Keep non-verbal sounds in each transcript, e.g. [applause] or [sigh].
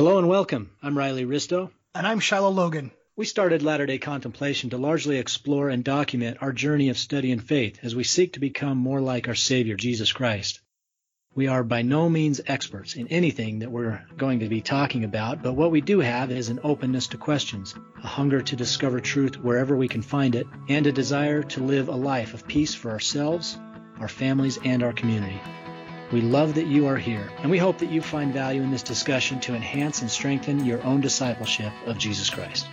Hello and welcome. I'm Riley Risto. And I'm Shiloh Logan. We started Latter day Contemplation to largely explore and document our journey of study and faith as we seek to become more like our Savior, Jesus Christ. We are by no means experts in anything that we're going to be talking about, but what we do have is an openness to questions, a hunger to discover truth wherever we can find it, and a desire to live a life of peace for ourselves, our families, and our community. We love that you are here, and we hope that you find value in this discussion to enhance and strengthen your own discipleship of Jesus Christ.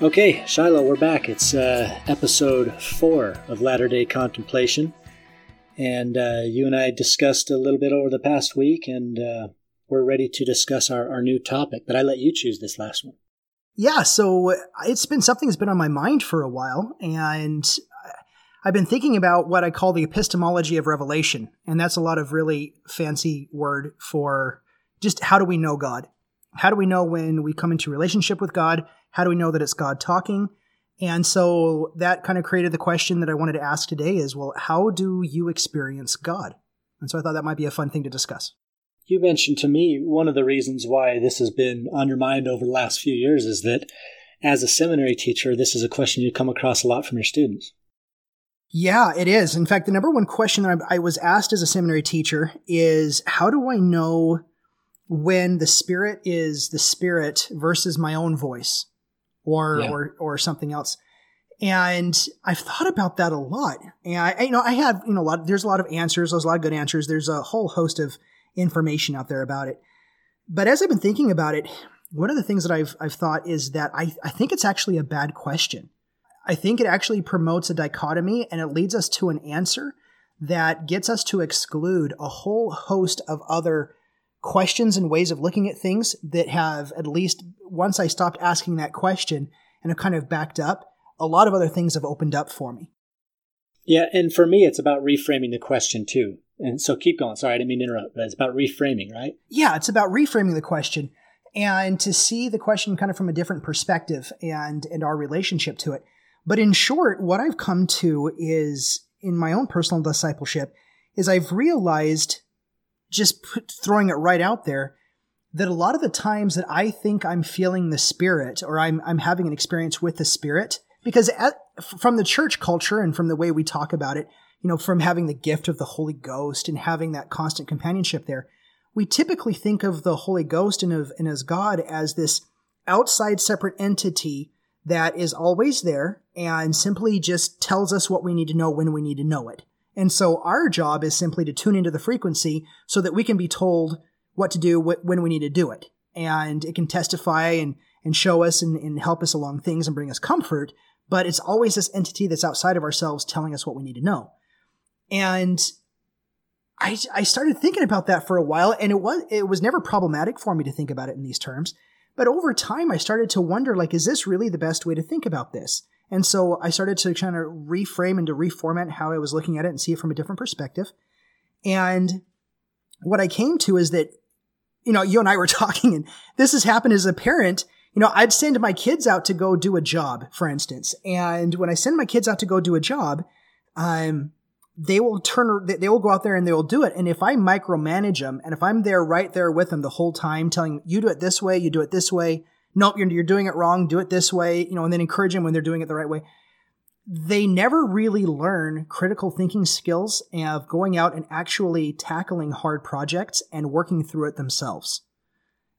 Okay, Shiloh, we're back. It's uh, episode four of Latter day Contemplation. And uh, you and I discussed a little bit over the past week, and uh, we're ready to discuss our, our new topic. But I let you choose this last one. Yeah, so it's been something that's been on my mind for a while, and I've been thinking about what I call the epistemology of revelation, and that's a lot of really fancy word for just how do we know God? How do we know when we come into relationship with God? How do we know that it's God talking? And so that kind of created the question that I wanted to ask today is, well, how do you experience God? And so I thought that might be a fun thing to discuss. You mentioned to me one of the reasons why this has been on your mind over the last few years is that as a seminary teacher, this is a question you come across a lot from your students. Yeah, it is. In fact, the number one question that I was asked as a seminary teacher is how do I know when the spirit is the spirit versus my own voice or yeah. or or something else? And I've thought about that a lot. And I, I, you know, I have, you know, a lot, there's a lot of answers. There's a lot of good answers. There's a whole host of information out there about it. But as I've been thinking about it, one of the things that I've, I've thought is that I, I think it's actually a bad question. I think it actually promotes a dichotomy and it leads us to an answer that gets us to exclude a whole host of other questions and ways of looking at things that have at least once I stopped asking that question and have kind of backed up, a lot of other things have opened up for me. Yeah, and for me, it's about reframing the question too. And so keep going. Sorry, I didn't mean to interrupt, but it's about reframing, right? Yeah, it's about reframing the question and to see the question kind of from a different perspective and and our relationship to it. But in short, what I've come to is in my own personal discipleship is I've realized just put, throwing it right out there that a lot of the times that I think I'm feeling the spirit or I'm, I'm having an experience with the spirit, because at, from the church culture and from the way we talk about it, you know, from having the gift of the Holy Ghost and having that constant companionship there, we typically think of the Holy Ghost and of and as God as this outside separate entity that is always there and simply just tells us what we need to know when we need to know it. And so our job is simply to tune into the frequency so that we can be told what to do when we need to do it. And it can testify and, and show us and, and help us along things and bring us comfort. But it's always this entity that's outside of ourselves telling us what we need to know. And I, I started thinking about that for a while and it was, it was never problematic for me to think about it in these terms. But over time, I started to wonder, like, is this really the best way to think about this? And so I started to kind of reframe and to reformat how I was looking at it and see it from a different perspective. And what I came to is that, you know, you and I were [laughs] talking, and this has happened as a parent. You know, I'd send my kids out to go do a job, for instance. And when I send my kids out to go do a job, um, they will turn, they will go out there and they will do it. And if I micromanage them and if I'm there right there with them the whole time telling you do it this way, you do it this way. Nope, you're, you're doing it wrong. Do it this way, you know, and then encourage them when they're doing it the right way. They never really learn critical thinking skills of going out and actually tackling hard projects and working through it themselves.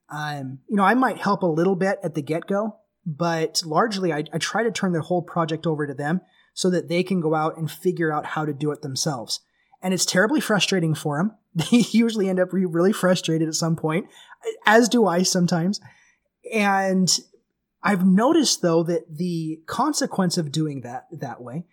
Um, you know, I might help a little bit at the get go, but largely I, I try to turn the whole project over to them so that they can go out and figure out how to do it themselves. And it's terribly frustrating for them. [laughs] They usually end up really frustrated at some point, as do I sometimes. And I've noticed though that the consequence of doing that that way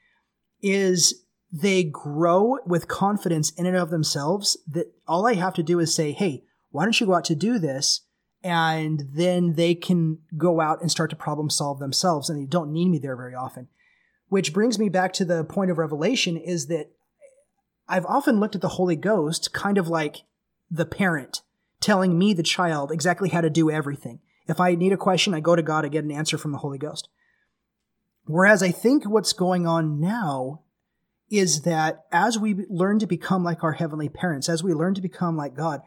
is they grow with confidence in and of themselves that all I have to do is say, Hey, why don't you go out to do this? And then they can go out and start to problem solve themselves and they don't need me there very often. Which brings me back to the point of revelation is that I've often looked at the Holy Ghost kind of like the parent telling me, the child, exactly how to do everything. If I need a question, I go to God, I get an answer from the Holy Ghost. Whereas I think what's going on now is that as we learn to become like our heavenly parents, as we learn to become like God,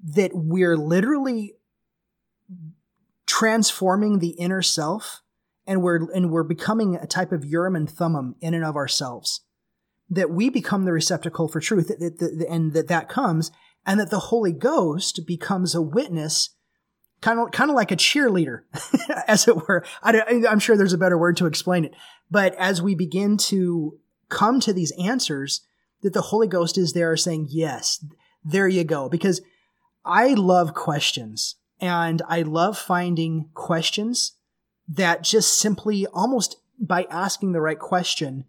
that we're literally transforming the inner self and we're and we're becoming a type of Urim and Thummim in and of ourselves. That we become the receptacle for truth, that, that, and that that comes, and that the Holy Ghost becomes a witness, kind of kind of like a cheerleader, [laughs] as it were. I, I'm sure there's a better word to explain it, but as we begin to come to these answers, that the Holy Ghost is there saying, "Yes, there you go," because I love questions and I love finding questions that just simply almost by asking the right question,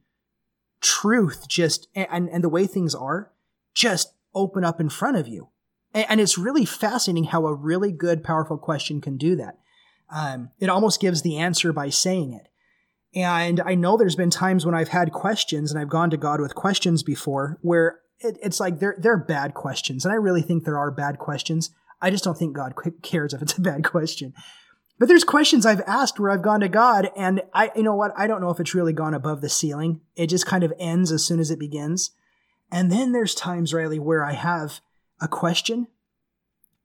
truth just and, and the way things are just open up in front of you. And, and it's really fascinating how a really good, powerful question can do that. Um, it almost gives the answer by saying it. And I know there's been times when I've had questions and I've gone to God with questions before where it, it's like they're, they're bad questions. And I really think there are bad questions. I just don't think God cares if it's a bad [laughs] question. But there's questions I've asked where I've gone to God and I, you know what? I don't know if it's really gone above the ceiling. It just kind of ends as soon as it begins. And then there's times, Riley, where I have a question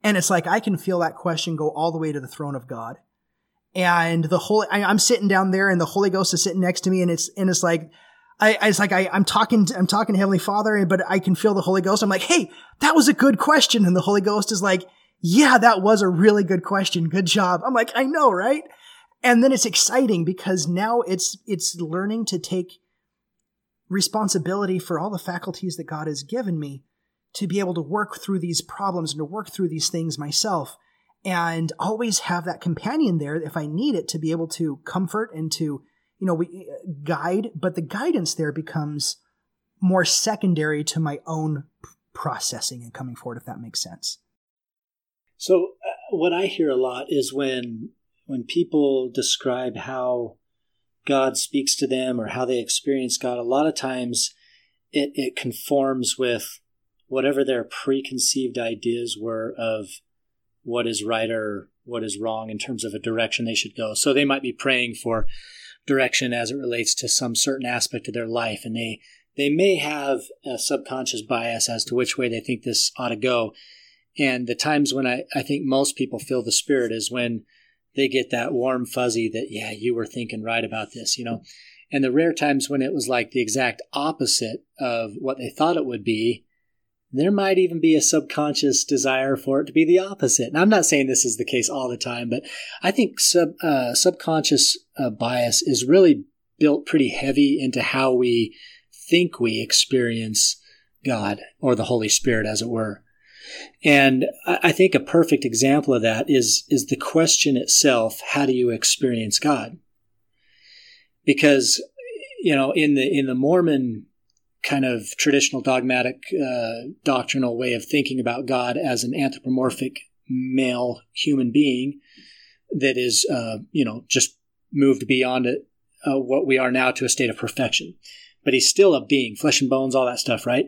and it's like I can feel that question go all the way to the throne of God. And the Holy, I, am sitting down there and the Holy Ghost is sitting next to me and it's, and it's like, I, I it's like I, I'm talking, to, I'm talking to Heavenly Father, but I can feel the Holy Ghost. I'm like, hey, that was a good question. And the Holy Ghost is like, yeah, that was a really good question. Good job. I'm like, I know, right? And then it's exciting because now it's, it's learning to take responsibility for all the faculties that God has given me to be able to work through these problems and to work through these things myself and always have that companion there if I need it to be able to comfort and to, you know, we, guide, but the guidance there becomes more secondary to my own processing and coming forward, if that makes sense. So uh, what I hear a lot is when when people describe how God speaks to them or how they experience God, a lot of times it, it conforms with whatever their preconceived ideas were of what is right or what is wrong in terms of a direction they should go. So they might be praying for direction as it relates to some certain aspect of their life, and they they may have a subconscious bias as to which way they think this ought to go. And the times when I, I think most people feel the spirit is when they get that warm fuzzy that, yeah, you were thinking right about this, you know. And the rare times when it was like the exact opposite of what they thought it would be, there might even be a subconscious desire for it to be the opposite. And I'm not saying this is the case all the time, but I think sub, uh, subconscious uh, bias is really built pretty heavy into how we think we experience God or the Holy Spirit, as it were. And I think a perfect example of that is, is the question itself, how do you experience God? Because, you know, in the, in the Mormon kind of traditional dogmatic, uh, doctrinal way of thinking about God as an anthropomorphic male human being that is, uh, you know, just moved beyond it, uh, what we are now to a state of perfection. But he's still a being, flesh and bones, all that stuff, right?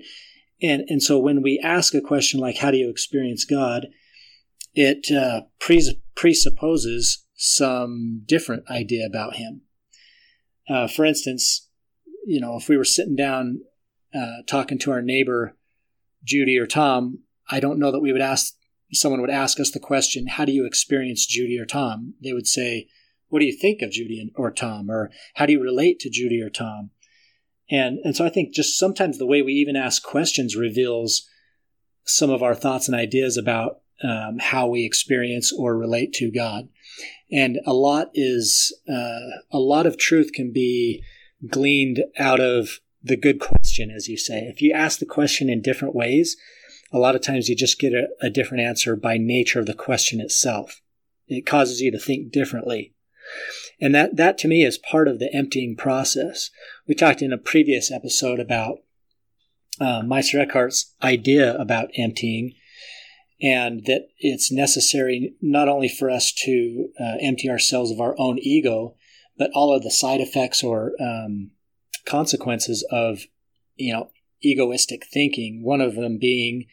And, and so when we ask a question like, how do you experience God? It uh, presupposes some different idea about him. Uh, for instance, you know, if we were sitting down uh, talking to our neighbor, Judy or Tom, I don't know that we would ask, someone would ask us the question, how do you experience Judy or Tom? They would say, what do you think of Judy or Tom? Or how do you relate to Judy or Tom? And, and so I think just sometimes the way we even ask questions reveals some of our thoughts and ideas about um, how we experience or relate to God. And a lot is, uh, a lot of truth can be gleaned out of the good question, as you say. If you ask the question in different ways, a lot of times you just get a, a different answer by nature of the question itself. It causes you to think differently. And that, that to me is part of the emptying process. We talked in a previous episode about uh, Meister Eckhart's idea about emptying and that it's necessary not only for us to uh, empty ourselves of our own ego, but all of the side effects or um, consequences of, you know, egoistic thinking. One of them being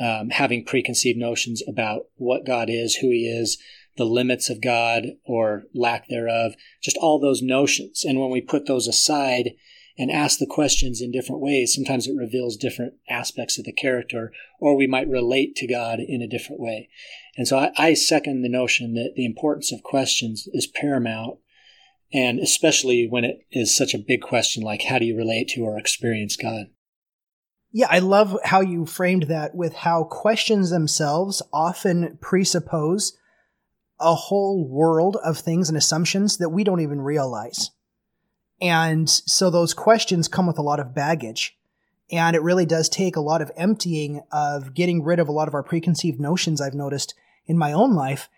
um, having preconceived notions about what God is, who He is, the limits of God or lack thereof, just all those notions. And when we put those aside and ask the questions in different ways, sometimes it reveals different aspects of the character, or we might relate to God in a different way. And so I, I second the notion that the importance of questions is paramount, and especially when it is such a big question like how do you relate to or experience God? Yeah, I love how you framed that with how questions themselves often presuppose a whole world of things and assumptions that we don't even realize. And so those questions come with a lot of baggage. And it really does take a lot of emptying of getting rid of a lot of our preconceived notions I've noticed in my own life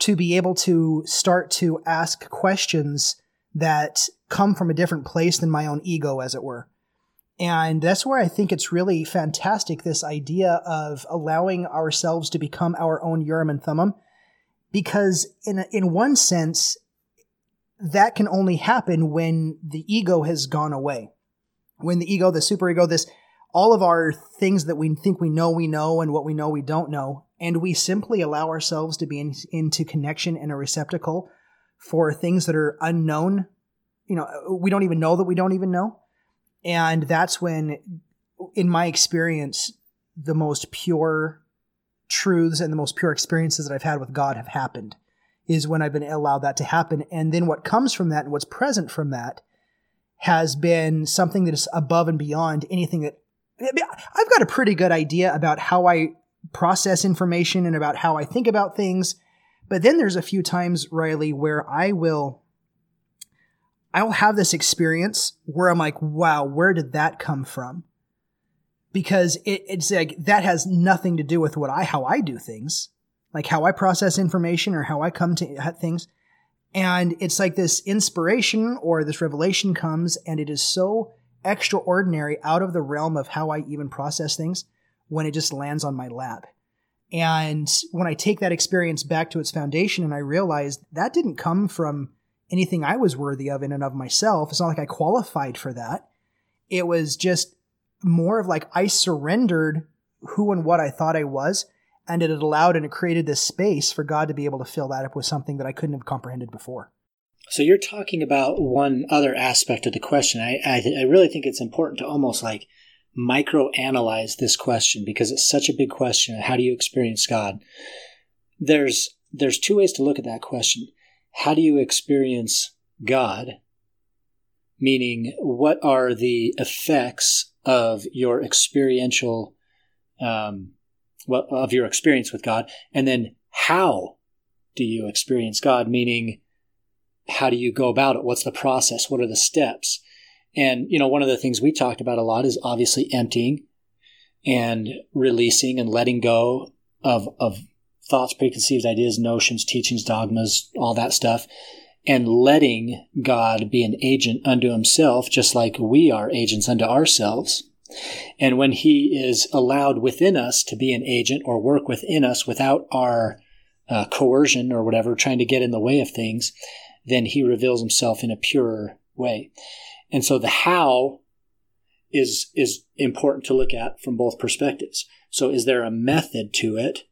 to be able to start to ask questions that come from a different place than my own ego, as it were. And that's where I think it's really fantastic this idea of allowing ourselves to become our own Urim and Thummim. Because in, a, in one sense, that can only happen when the ego has gone away. When the ego, the superego, this, all of our things that we think we know we know and what we know we don't know, and we simply allow ourselves to be in, into connection and a receptacle for things that are unknown. You know, we don't even know that we don't even know. And that's when, in my experience, the most pure truths and the most pure experiences that I've had with God have happened is when I've been allowed that to happen. And then what comes from that and what's present from that has been something that is above and beyond anything that I've got a pretty good idea about how I process information and about how I think about things. But then there's a few times, Riley, where I will I'll have this experience where I'm like, wow, where did that come from? Because it, it's like that has nothing to do with what I how I do things like how I process information or how I come to things. And it's like this inspiration or this revelation comes, and it is so extraordinary out of the realm of how I even process things when it just lands on my lap. And when I take that experience back to its foundation and I realize that didn't come from anything I was worthy of in and of myself, it's not like I qualified for that. It was just more of like I surrendered who and what I thought I was and it allowed and it created this space for God to be able to fill that up with something that I couldn't have comprehended before. So you're talking about one other aspect of the question. I, I, I really think it's important to almost like micro analyze this question because it's such a big question. How do you experience God? There's there's two ways to look at that question. How do you experience God? Meaning, what are the effects of your experiential um, well, of your experience with God, and then how do you experience God? Meaning, how do you go about it? What's the process? What are the steps? And you know, one of the things we talked about a lot is obviously emptying and releasing and letting go of of thoughts, preconceived ideas, notions, teachings, dogmas, all that stuff, and letting God be an agent unto himself, just like we are agents unto ourselves. And when he is allowed within us to be an agent or work within us without our uh, coercion or whatever, trying to get in the way of things, then he reveals himself in a purer way. And so the how is, is important to look at from both perspectives. So is there a method to it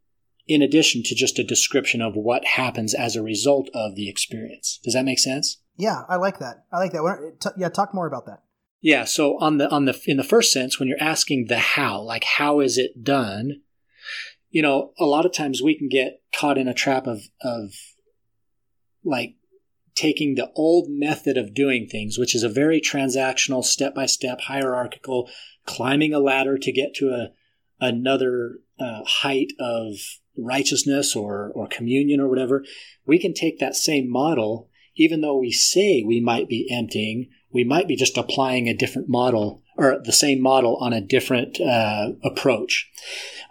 in addition to just a description of what happens as a result of the experience? Does that make sense? Yeah, I like that. I like that. Yeah, talk more about that. Yeah. So on the on the in the first sense, when you're asking the how, like how is it done, you know, a lot of times we can get caught in a trap of of like taking the old method of doing things, which is a very transactional, step by step, hierarchical, climbing a ladder to get to a another uh, height of righteousness or or communion or whatever. We can take that same model, even though we say we might be emptying we might be just applying a different model or the same model on a different uh, approach.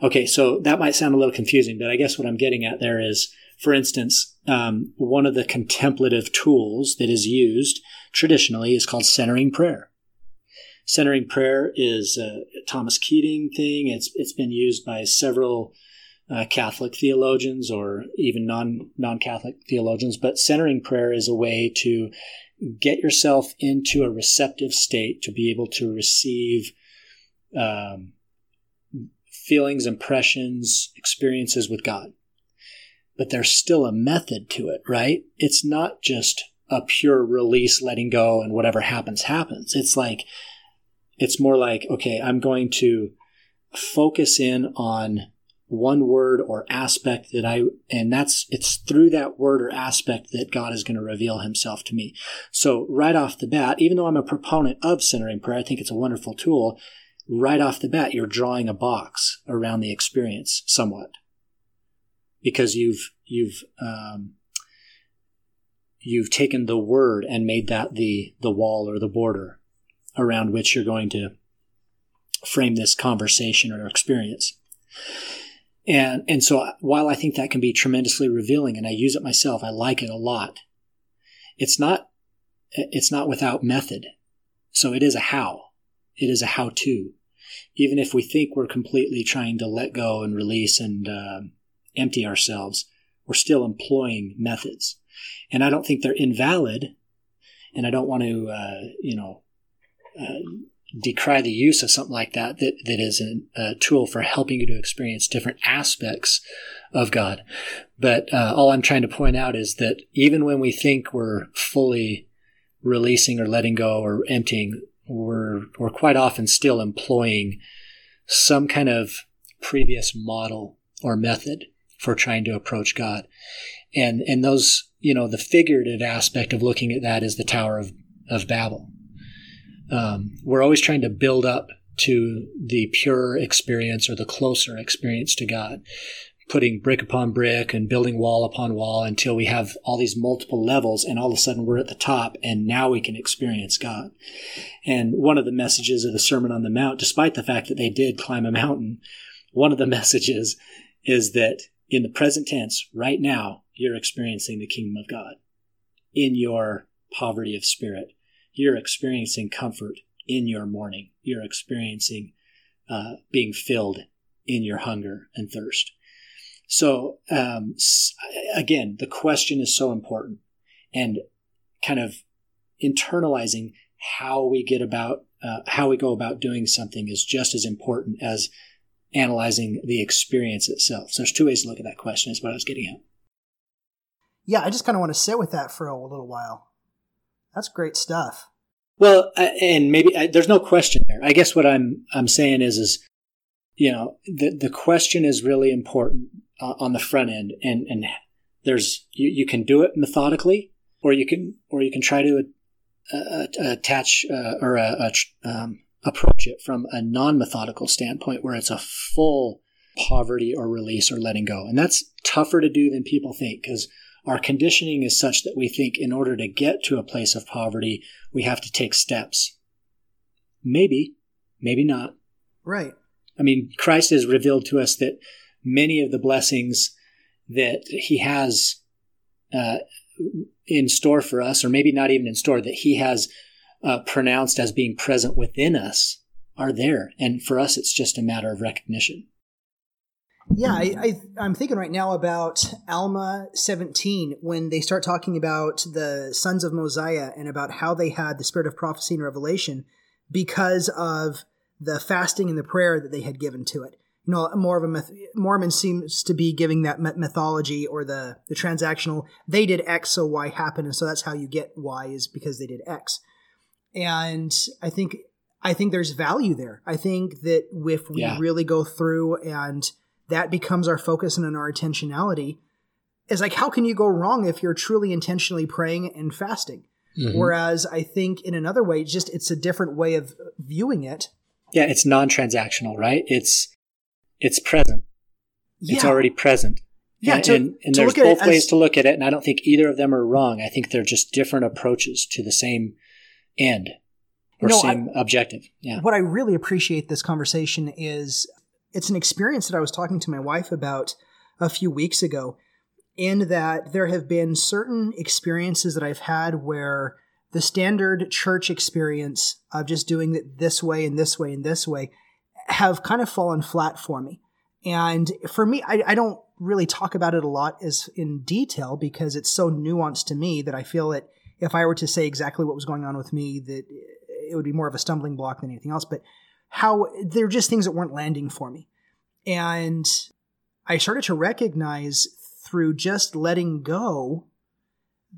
Okay, so that might sound a little confusing, but I guess what I'm getting at there is, for instance, um, one of the contemplative tools that is used traditionally is called centering prayer. Centering prayer is a Thomas Keating thing. It's it's been used by several uh, Catholic theologians or even non non Catholic theologians. But centering prayer is a way to get yourself into a receptive state to be able to receive um, feelings, impressions, experiences with God. But there's still a method to it, right? It's not just a pure release, letting go, and whatever happens, happens. It's like, it's more like, okay, I'm going to focus in on one word or aspect that I, and that's, it's through that word or aspect that God is going to reveal himself to me. So right off the bat, even though I'm a proponent of centering prayer, I think it's a wonderful tool. Right off the bat, you're drawing a box around the experience somewhat because you've, you've, um, you've taken the word and made that the, the wall or the border around which you're going to frame this conversation or experience. And, and so while I think that can be tremendously revealing and I use it myself, I like it a lot. It's not, it's not without method. So it is a how. It is a how to. Even if we think we're completely trying to let go and release and uh, empty ourselves, we're still employing methods. And I don't think they're invalid. And I don't want to, uh, you know, uh, decry the use of something like that that, that is a, a tool for helping you to experience different aspects of God. But uh, all I'm trying to point out is that even when we think we're fully releasing or letting go or emptying, we're, we're quite often still employing some kind of previous model or method for trying to approach God. And, and those, you know, the figurative aspect of looking at that is the Tower of, of Babel um, we're always trying to build up to the pure experience or the closer experience to God, putting brick upon brick and building wall upon wall until we have all these multiple levels and all of a sudden we're at the top and now we can experience God. And one of the messages of the Sermon on the Mount, despite the fact that they did climb a mountain, one of the [laughs] messages is that in the present tense, right now, you're experiencing the kingdom of God in your poverty of spirit you're experiencing comfort in your mourning. You're experiencing uh, being filled in your hunger and thirst. So, um, again, the question is so important and kind of internalizing how we get about, uh, how we go about doing something is just as important as analyzing the experience itself. So there's two ways to look at that question is what I was getting at. Yeah, I just kind of want to sit with that for a little while. That's great stuff. Well, and maybe there's no question there. I guess what I'm I'm saying is is you know the the question is really important uh, on the front end, and and there's you, you can do it methodically, or you can or you can try to uh, attach uh, or uh, um, approach it from a non-methodical standpoint, where it's a full poverty or release or letting go, and that's tougher to do than people think because our conditioning is such that we think in order to get to a place of poverty, we have to take steps. Maybe, maybe not. Right. I mean, Christ has revealed to us that many of the blessings that he has uh, in store for us, or maybe not even in store, that he has uh, pronounced as being present within us, are there. And for us, it's just a matter of recognition. Yeah, I, I, am thinking right now about Alma 17 when they start talking about the sons of Mosiah and about how they had the spirit of prophecy and revelation because of the fasting and the prayer that they had given to it. You know, more of a myth, Mormon seems to be giving that mythology or the the transactional. They did X, so Y happened, and so that's how you get Y is because they did X. And I think I think there's value there. I think that if we yeah. really go through and that becomes our focus and our intentionality is like how can you go wrong if you're truly intentionally praying and fasting mm-hmm. whereas i think in another way just it's a different way of viewing it yeah it's non-transactional right it's it's present yeah. it's already present yeah, and, to, and, and there's both ways to look at it, and I don't think either of them are wrong. I think they're just different approaches to the same end or know, same I, objective. Yeah. What I really appreciate this conversation is it's an experience that I was talking to my wife about a few weeks ago, in that there have been certain experiences that I've had where the standard church experience of just doing it this way and this way and this way have kind of fallen flat for me. And for me, I, I don't really talk about it a lot as in detail because it's so nuanced to me that I feel that if I were to say exactly what was going on with me, that it would be more of a stumbling block than anything else. But how they're just things that weren't landing for me. And I started to recognize through just letting go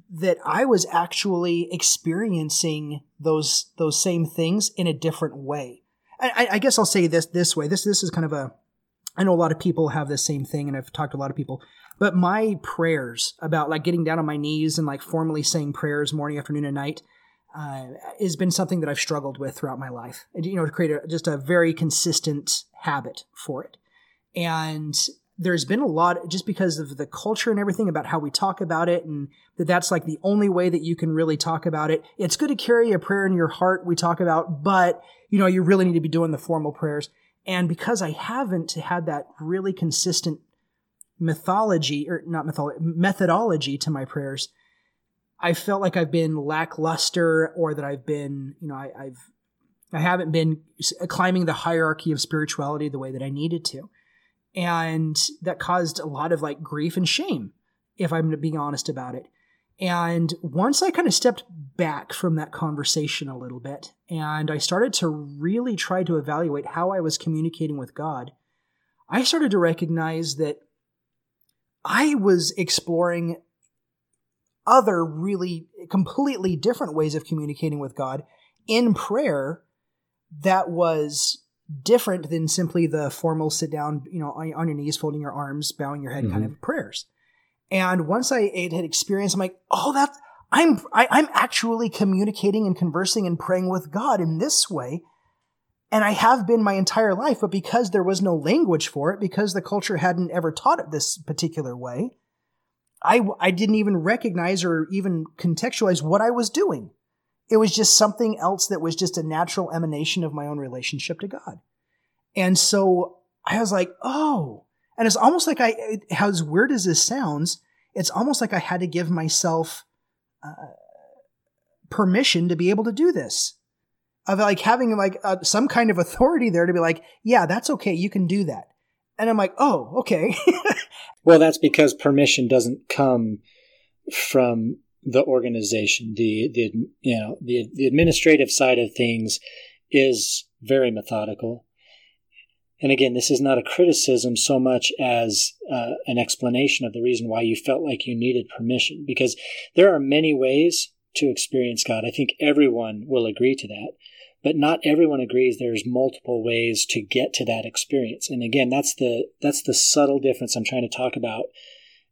that I was actually experiencing those those same things in a different way. I, I guess I'll say this this way. This this is kind of a I know a lot of people have the same thing, and I've talked to a lot of people. But my prayers about like getting down on my knees and like formally saying prayers morning, afternoon, and night uh, has been something that I've struggled with throughout my life. And, you know, to create a, just a very consistent habit for it. And there's been a lot just because of the culture and everything about how we talk about it and that that's like the only way that you can really talk about it. It's good to carry a prayer in your heart we talk about, but you know, you really need to be doing the formal prayers. And because I haven't had that really consistent mythology or not mythology, methodology to my prayers, I felt like I've been lackluster or that I've been, you know, I, I've, I haven't been climbing the hierarchy of spirituality the way that I needed to. And that caused a lot of like grief and shame, if I'm being honest about it. And once I kind of stepped back from that conversation a little bit and I started to really try to evaluate how I was communicating with God, I started to recognize that I was exploring other really completely different ways of communicating with God in prayer that was different than simply the formal sit down, you know, on, on your knees, folding your arms, bowing your head mm-hmm. kind of prayers. And once I had experienced, I'm like, oh, that I'm I, am i am actually communicating and conversing and praying with God in this way. And I have been my entire life, but because there was no language for it, because the culture hadn't ever taught it this particular way, I, I didn't even recognize or even contextualize what I was doing. It was just something else that was just a natural emanation of my own relationship to God. And so I was like, oh, and it's almost like I, as weird as this sounds, it's almost like I had to give myself uh, permission to be able to do this. Of like having like uh, some kind of authority there to be like, yeah, that's okay, you can do that. And I'm like, oh, okay. [laughs] well, that's because permission doesn't come from the organization. The the you know the the administrative side of things is very methodical. And again, this is not a criticism so much as uh, an explanation of the reason why you felt like you needed permission, because there are many ways to experience God. I think everyone will agree to that but not everyone agrees there's multiple ways to get to that experience. And again that's the that's the subtle difference i'm trying to talk about.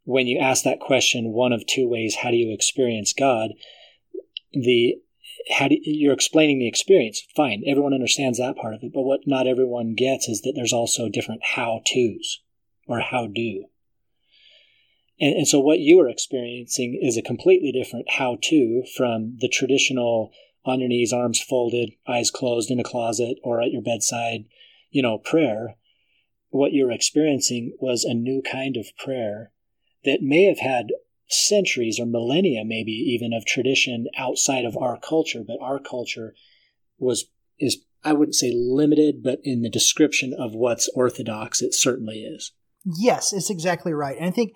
When you ask that question one of two ways how do you experience god? The how do you're explaining the experience. Fine. Everyone understands that part of it but what not everyone gets is that there's also different how to's or how do and, and so what you are experiencing is a completely different how to from the traditional on your knees, arms folded, eyes closed in a closet or at your bedside, you know, prayer, what you're experiencing was a new kind of prayer that may have had centuries or millennia, maybe even of tradition outside of our culture, but our culture was, is, I wouldn't say limited, but in the description of what's orthodox, it certainly is. Yes, it's exactly right. And I think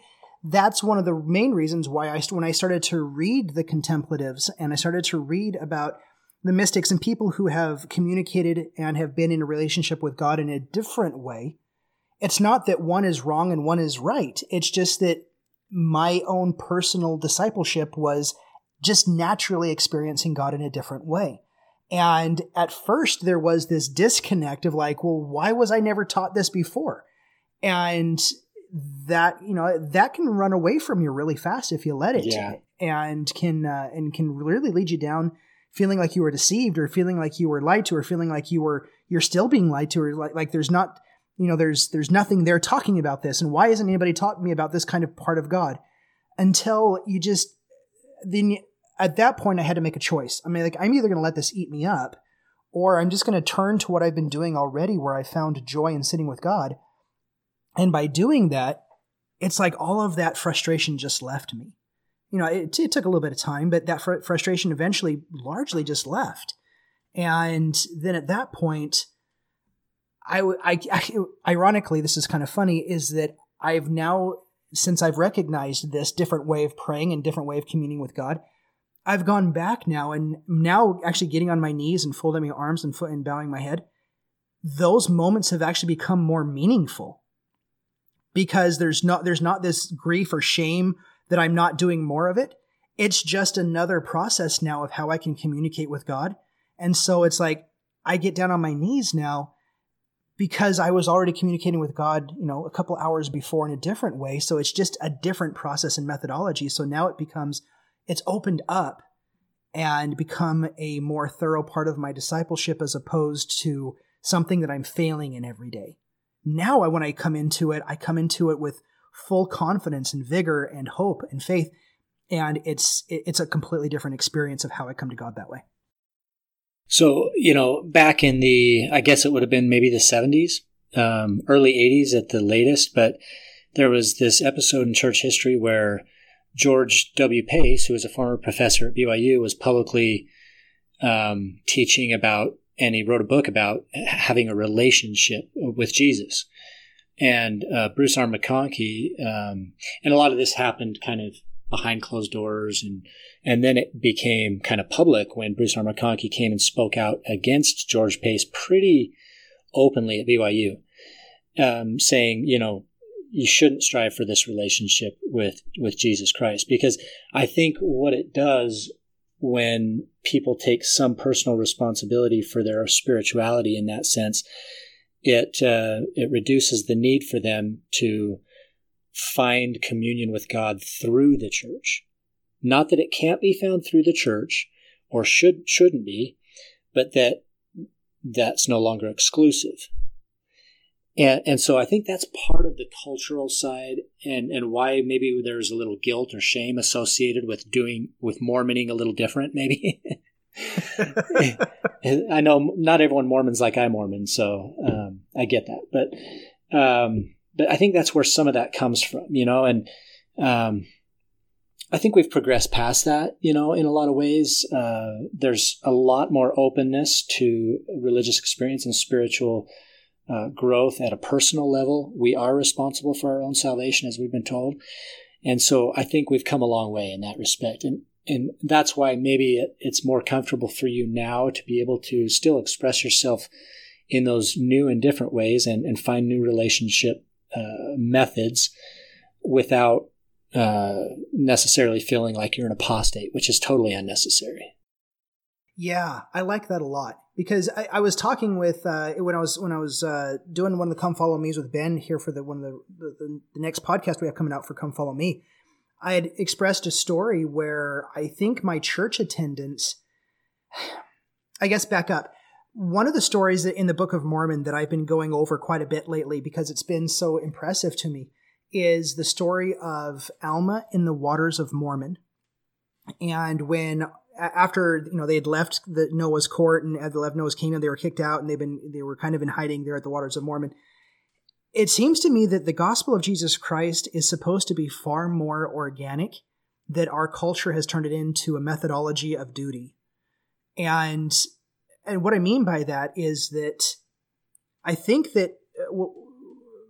that's one of the main reasons why I, when I started to read the contemplatives and I started to read about the mystics and people who have communicated and have been in a relationship with God in a different way, it's not that one is wrong and one is right. It's just that my own personal discipleship was just naturally experiencing God in a different way. And at first, there was this disconnect of like, well, why was I never taught this before? And that you know that can run away from you really fast if you let it yeah. and can uh, and can really lead you down feeling like you were deceived or feeling like you were lied to or feeling like you were you're still being lied to or like, like there's not you know there's there's nothing there talking about this. And why isn't anybody taught me about this kind of part of god? Until you just then at that point i had to make a choice. I mean like i'm either going to let this eat me up or i'm just going to turn to what i've been doing already where i found joy in sitting with god and by doing that, it's like all of that frustration just left me. You know, it, it took a little bit of time, but that fr- frustration eventually largely just left. And then at that point, I, I, I, ironically, this is kind of funny, is that I've now, since I've recognized this different way of praying and different way of communing with God, I've gone back now and now actually getting on my knees and folding my arms and foot and bowing my head. Those moments have actually become more meaningful because there's not there's not this grief or shame that I'm not doing more of it. it's just another process now of how I can communicate with God. And so it's like I get down on my knees now because I was already communicating with God, you know, a couple hours before in a different way. So it's just a different process and methodology. So now it becomes, it's opened up and become a more thorough part of my discipleship as opposed to something that I'm failing in every day. Now, when I come into it, I come into it with full confidence and vigor and hope and faith. And it's, it's a completely different experience of how I come to God that way. So, you know, back in the, I guess it would have been maybe the 70s, um, early 80s at the latest, but there was this episode in church history where George W. Pace, who was a former professor at BYU, was publicly um, teaching about, and he wrote a book about having a relationship with Jesus. And uh, Bruce R. McConkie, um, and a lot of this happened kind of behind closed doors and and then it became kind of public when Bruce R. McConkie came and spoke out against George Pace pretty openly at BYU, um, saying, you know, you shouldn't strive for this relationship with with Jesus Christ because I think what it does when people take some personal responsibility for their spirituality in that sense, it uh, it reduces the need for them to find communion with God through the church. Not that it can't be found through the church or should shouldn't be, but that that's no longer exclusive. And, and so I think that's part of the cultural side and, and why maybe there's a little guilt or shame associated with doing, with Mormoning a little different, maybe. [laughs] I know not everyone Mormons like I Mormon, so um, I get that. But um, but I think that's where some of that comes from, you know, and um, I think we've progressed past that, you know, in a lot of ways. Uh, there's a lot more openness to religious experience and spiritual uh, growth at a personal level. We are responsible for our own salvation, as we've been told. And so I think we've come a long way in that respect. And, and that's why maybe it, it's more comfortable for you now to be able to still express yourself in those new and different ways and, and find new relationship uh, methods without uh, necessarily feeling like you're an apostate, which is totally unnecessary. Yeah, I like that a lot because I, I was talking with uh, when I was when I was uh, doing one of the Come Follow Me's with Ben here for the one of the, the the next podcast we have coming out for Come Follow Me. I had expressed a story where I think my church attendance. [sighs] I guess back up one of the stories in the Book of Mormon that I've been going over quite a bit lately because it's been so impressive to me is the story of Alma in the waters of Mormon. And when after you know they had left the Noah's court and had left Noah's kingdom, they were kicked out and they've been they were kind of in hiding there at the waters of Mormon. It seems to me that the gospel of Jesus Christ is supposed to be far more organic. That our culture has turned it into a methodology of duty, and and what I mean by that is that I think that uh,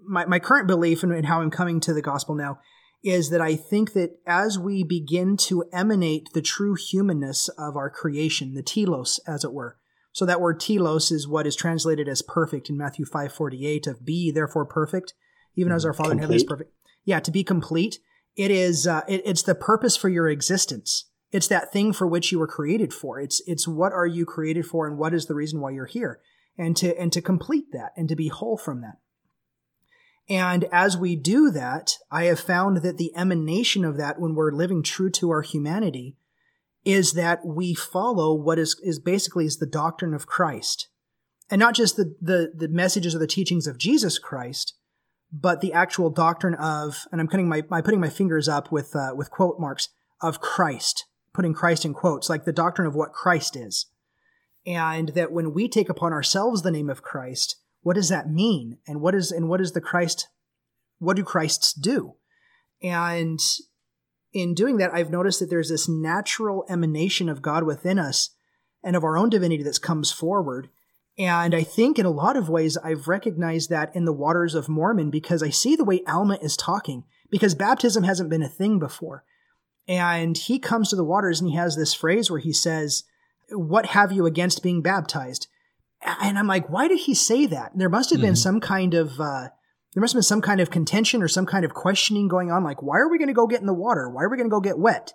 my, my current belief and how I'm coming to the gospel now is that I think that as we begin to emanate the true humanness of our creation, the telos, as it were. So that word telos is what is translated as perfect in Matthew 5:48 of be therefore perfect, even as our Father complete. in heaven is perfect. Yeah, to be complete. It is uh, it, it's the purpose for your existence. It's that thing for which you were created for. It's it's what are you created for and what is the reason why you're here. And to and to complete that and to be whole from that. And as we do that, I have found that the emanation of that when we're living true to our humanity is that we follow what is, is basically is the doctrine of Christ. And not just the, the, the messages or the teachings of Jesus Christ, but the actual doctrine of, and I'm putting my, my putting my fingers up with, uh, with quote marks, of Christ putting Christ in quotes, like the doctrine of what Christ is. And that when we take upon ourselves the name of Christ, what does that mean? And what is and what is the Christ what do Christs do? And in doing that, I've noticed that there's this natural emanation of God within us and of our own divinity that comes forward. And I think in a lot of ways, I've recognized that in the waters of Mormon because I see the way Alma is talking, because baptism hasn't been a thing before. And he comes to the waters and he has this phrase where he says, What have you against being baptized? And I'm like, why did he say that? There must have been mm-hmm. some kind of, uh, there must have been some kind of contention or some kind of questioning going on. Like, why are we going to go get in the water? Why are we going to go get wet?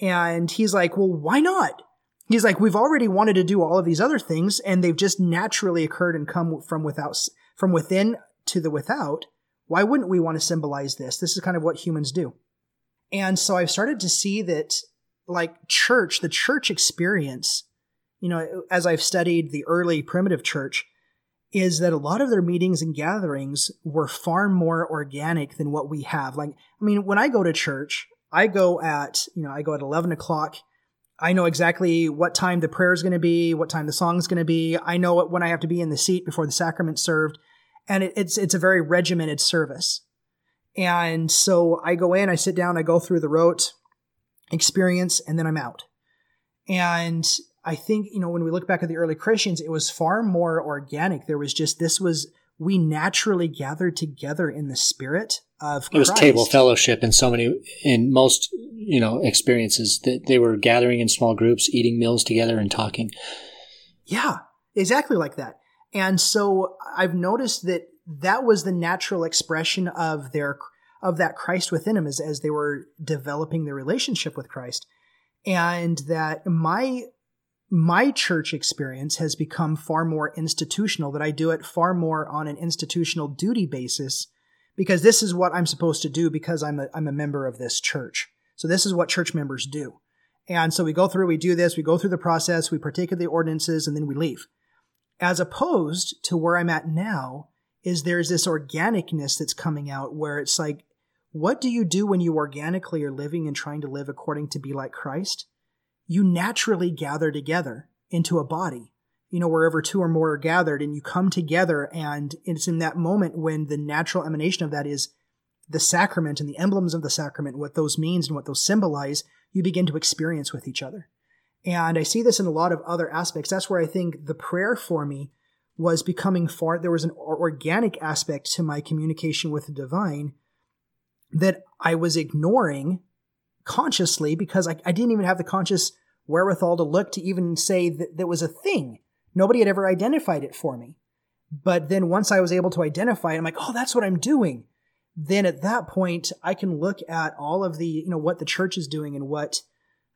And he's like, well, why not? He's like, we've already wanted to do all of these other things and they've just naturally occurred and come from without, from within to the without. Why wouldn't we want to symbolize this? This is kind of what humans do. And so I've started to see that like church, the church experience, you know, as I've studied the early primitive church, is that a lot of their meetings and gatherings were far more organic than what we have. Like, I mean, when I go to church, I go at, you know, I go at 11 o'clock. I know exactly what time the prayer is going to be, what time the song is going to be. I know when I have to be in the seat before the sacrament's served. And it, it's, it's a very regimented service. And so I go in, I sit down, I go through the rote experience, and then I'm out. And I think, you know, when we look back at the early Christians, it was far more organic. There was just, this was, we naturally gathered together in the spirit of It was table fellowship in so many, in most, you know, experiences that they were gathering in small groups, eating meals together and talking. Yeah, exactly like that. And so I've noticed that that was the natural expression of their, of that Christ within them as, as they were developing their relationship with Christ. And that my my church experience has become far more institutional, that I do it far more on an institutional duty basis because this is what I'm supposed to do because I'm a, I'm a member of this church. So this is what church members do. And so we go through, we do this, we go through the process, we partake of the ordinances, and then we leave. As opposed to where I'm at now, is there's this organicness that's coming out where it's like, what do you do when you organically are living and trying to live according to be like Christ? You naturally gather together into a body, you know, wherever two or more are gathered and you come together. And it's in that moment when the natural emanation of that is the sacrament and the emblems of the sacrament, what those means and what those symbolize, you begin to experience with each other. And I see this in a lot of other aspects. That's where I think the prayer for me was becoming far, there was an organic aspect to my communication with the divine that I was ignoring consciously because I, I didn't even have the conscious wherewithal to look to even say that there was a thing. Nobody had ever identified it for me. But then once I was able to identify it, I'm like, oh, that's what I'm doing. Then at that point, I can look at all of the, you know, what the church is doing and what,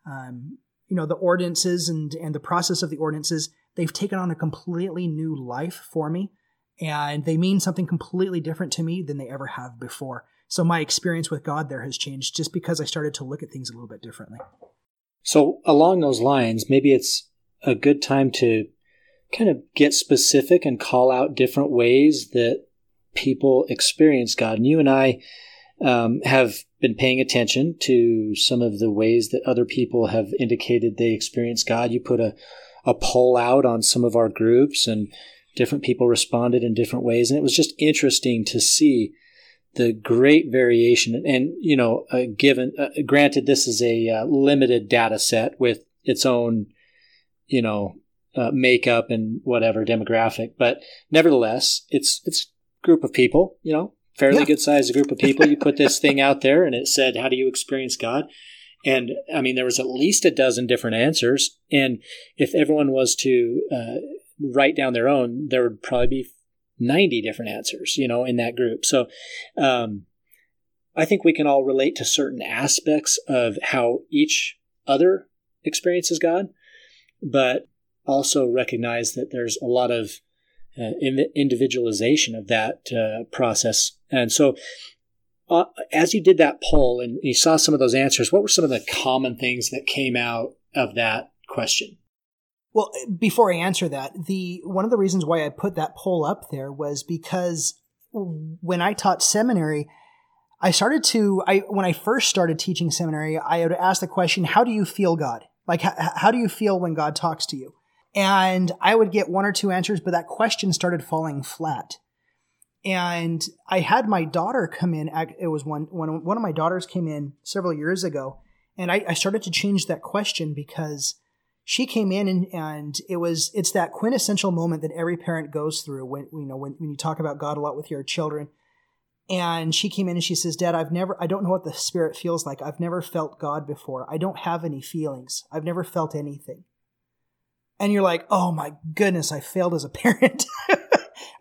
um, you know, the ordinances and, and the process of the ordinances. They've taken on a completely new life for me and they mean something completely different to me than they ever have before. So my experience with God there has changed just because I started to look at things a little bit differently. So, along those lines, maybe it's a good time to kind of get specific and call out different ways that people experience God. And you and I um, have been paying attention to some of the ways that other people have indicated they experience God. You put a, a poll out on some of our groups, and different people responded in different ways. And it was just interesting to see the great variation. And, you know, uh, given, uh, granted, this is a uh, limited data set with its own, you know, uh, makeup and whatever demographic, but nevertheless, it's, it's group of people, you know, fairly yeah. good sized group of people. You put this [laughs] thing out there and it said, how do you experience God? And I mean, there was at least a dozen different answers. And if everyone was to uh, write down their own, there would probably be 90 different answers, you know, in that group. So, um, I think we can all relate to certain aspects of how each other experiences God, but also recognize that there's a lot of uh, individualization of that uh, process. And so, uh, as you did that poll and you saw some of those answers, what were some of the common things that came out of that question? Well, eh, before I answer that, the one of the reasons why I put that poll up there was because when I taught seminary, I started to I when I first started teaching seminary, I would ask the question, "How do you feel God? Like how, how do you feel when God talks to you?" And I would get one or two answers, but that question started falling flat. And I had my daughter come in. It was one when one of my daughters came in several years ago, and I, I started to change that question because she came in and, and it was it's that quintessential moment that every parent goes through when you know when, when you talk about God a lot with your children. And she came in and she says, Dad, I've never I don't know what the spirit feels like. I've never felt God before. I don't have any feelings. I've never felt anything. And you're like, oh my goodness, I failed as a [laughs] parent.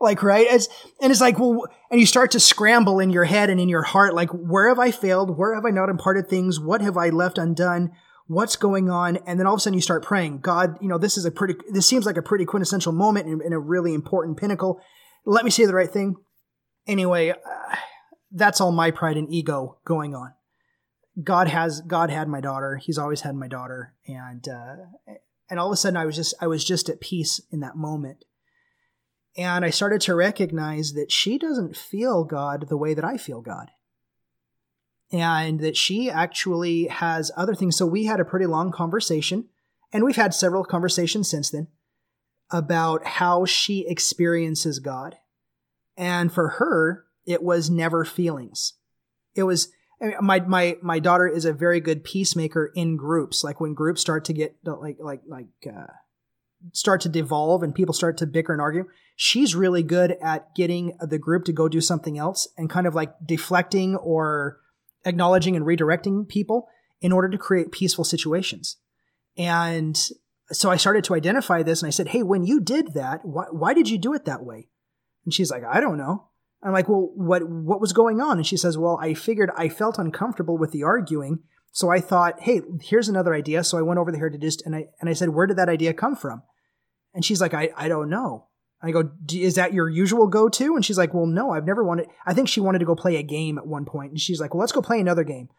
like, right? It's, and it's like, well, and you start to scramble in your head and in your heart, like, where have I failed? Where have I not imparted things? What have I left undone? What's going on and then all of a sudden you start praying. God you know this is a pretty this seems like a pretty quintessential moment and, a really important pinnacle. Let me say the right thing. Anyway uh, that's all my pride and ego going on. God has god had my daughter. He's always had my daughter. And uh, and all of a sudden i was just i was just at peace in that moment. And i started to recognize that she doesn't feel god the way that i feel god and that she actually has other things. So we had a pretty long conversation, and we've had several conversations since then about how she experiences God. And for her, it was never feelings. It was my my my daughter is a very good peacemaker in groups. Like when groups start to get like like like uh, start to devolve and people start to bicker and argue, she's really good at getting the group to go do something else and kind of like deflecting or acknowledging and redirecting people in order to create peaceful situations. And so I started to identify this and I said, Hey, when you did that, why, why did you do it that way? And she's like, I don't know. I'm like, well, what, what was going on? And she says, well, I figured I felt uncomfortable with the arguing. So I thought, Hey, here's another idea. So I went over there to just, and I, and I said, where did that idea come from? And she's like, I, I don't know. I go, is that your usual go to? And she's like, well, no, I've never wanted, I think she wanted to go play a game at one point. And she's like, well, let's go play another game.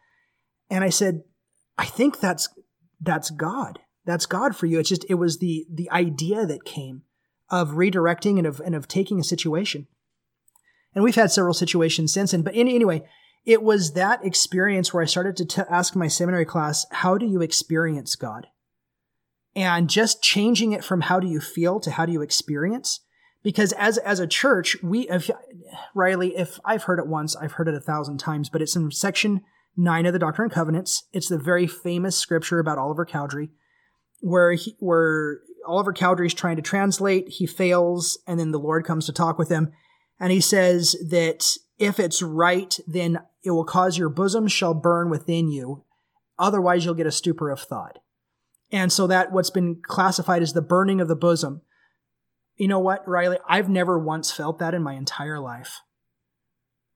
And I said, I think that's, that's God. That's God for you. It's just, it was the, the idea that came of redirecting and of, and of taking a situation. And we've had several situations since then. But anyway, it was that experience where I started to t- ask my seminary class, how do you experience God? And just changing it from how do you feel to how do you experience because as as a church we if, riley if i've heard it once i've heard it a thousand times but it's in section 9 of the doctrine and covenants. It's the very famous scripture about oliver cowdery where he, where oliver cowdery is trying to translate he fails and then the lord comes to talk with him and he says that if it's right then it will cause your bosom shall burn within you. Otherwise you'll get a stupor of thought. And so that what's been classified as the burning of the bosom you know what, Riley? I've never once felt that in my entire life.